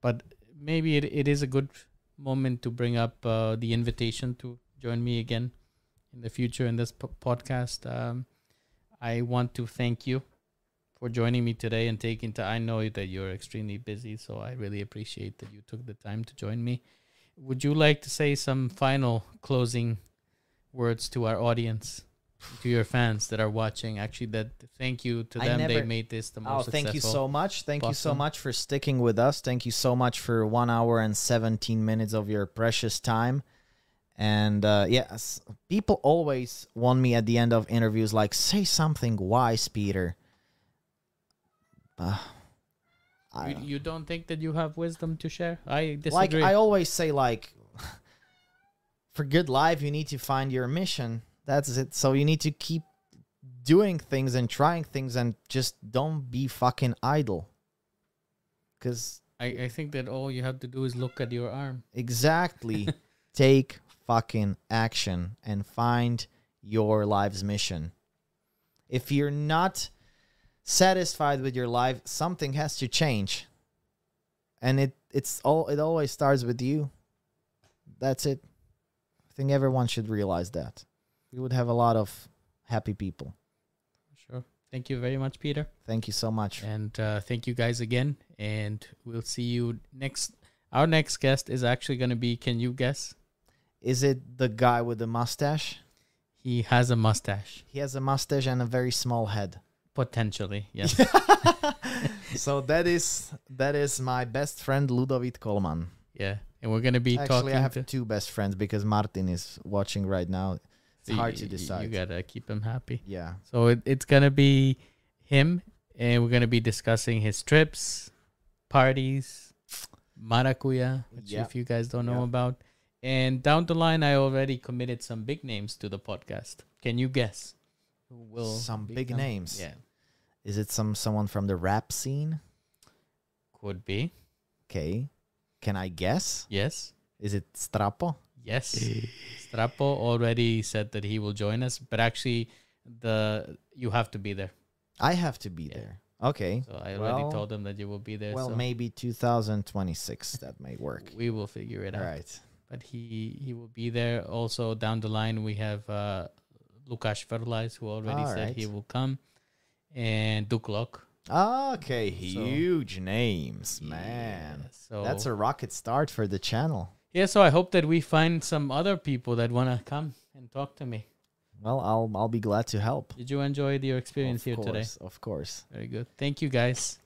but maybe it, it is a good moment to bring up uh, the invitation to join me again in the future in this po- podcast. Um, I want to thank you for joining me today and taking time. I know that you're extremely busy, so I really appreciate that you took the time to join me. Would you like to say some final closing words to our audience? to your fans that are watching. Actually, that thank you to I them. they made this the Oh, most thank you so much. Thank you so much for sticking with us. Thank you so much for one hour and 17 minutes of your precious time. And uh, yes, people always want me at the end of interviews, like, say something wise, Peter. Uh, I, You, you don't think that you have wisdom to share? I like disagree. I always say, like, for good life, you need to find your mission. That's it. So you need to keep doing things and trying things and just don't be fucking idle. Because I, I think that all you have to do is look at your arm. exactly take fucking action and find your life's mission. If you're not satisfied with your life, something has to change. And it it's all it always starts with you. That's it. I think everyone should realize that. We would have a lot of happy people. Sure. Thank you very much, Peter. Thank you so much. And uh, thank you guys again. And we'll see you next. Our next guest is actually going to be, can you guess? Is it the guy with the mustache? He has a mustache. He has a mustache and a very small head. Potentially, yes. so that is that is my best friend Ludovic Kolman. yeah. And we're going to be Actually, talking I have to. two best friends because Martin is watching right now. It's hard to y- y- decide. You got to keep him happy. yeah. So it, it's going to be him. And we're going to be discussing his trips, parties, maracuya, which Yeah. if you guys don't know Yeah. about. And down the line, I already committed some big names to the podcast. Can you guess? Who will Some big names. Yeah, Is it some someone from the rap scene? could be. Okay. Can I guess? Yes. Is it Strapo? Yes. Strapo already said that he will join us, but actually the you have to be there. I have to be Yeah. there. Okay. So I already Well- told him that you will be there. Well, so maybe 2026 that may work. we will figure it All out. right. But he he will be there. Also down the line we have uh Lukas Verlais who already said he will come. And Duklok. Okay, huge names, man. Yeah, so That's a rocket start for the channel. Yeah, so I hope that we find some other people that wanna come and talk to me. Well, I'll I'll be glad to help. Did you enjoy your experience of here today? Of course. Very good. Thank you guys.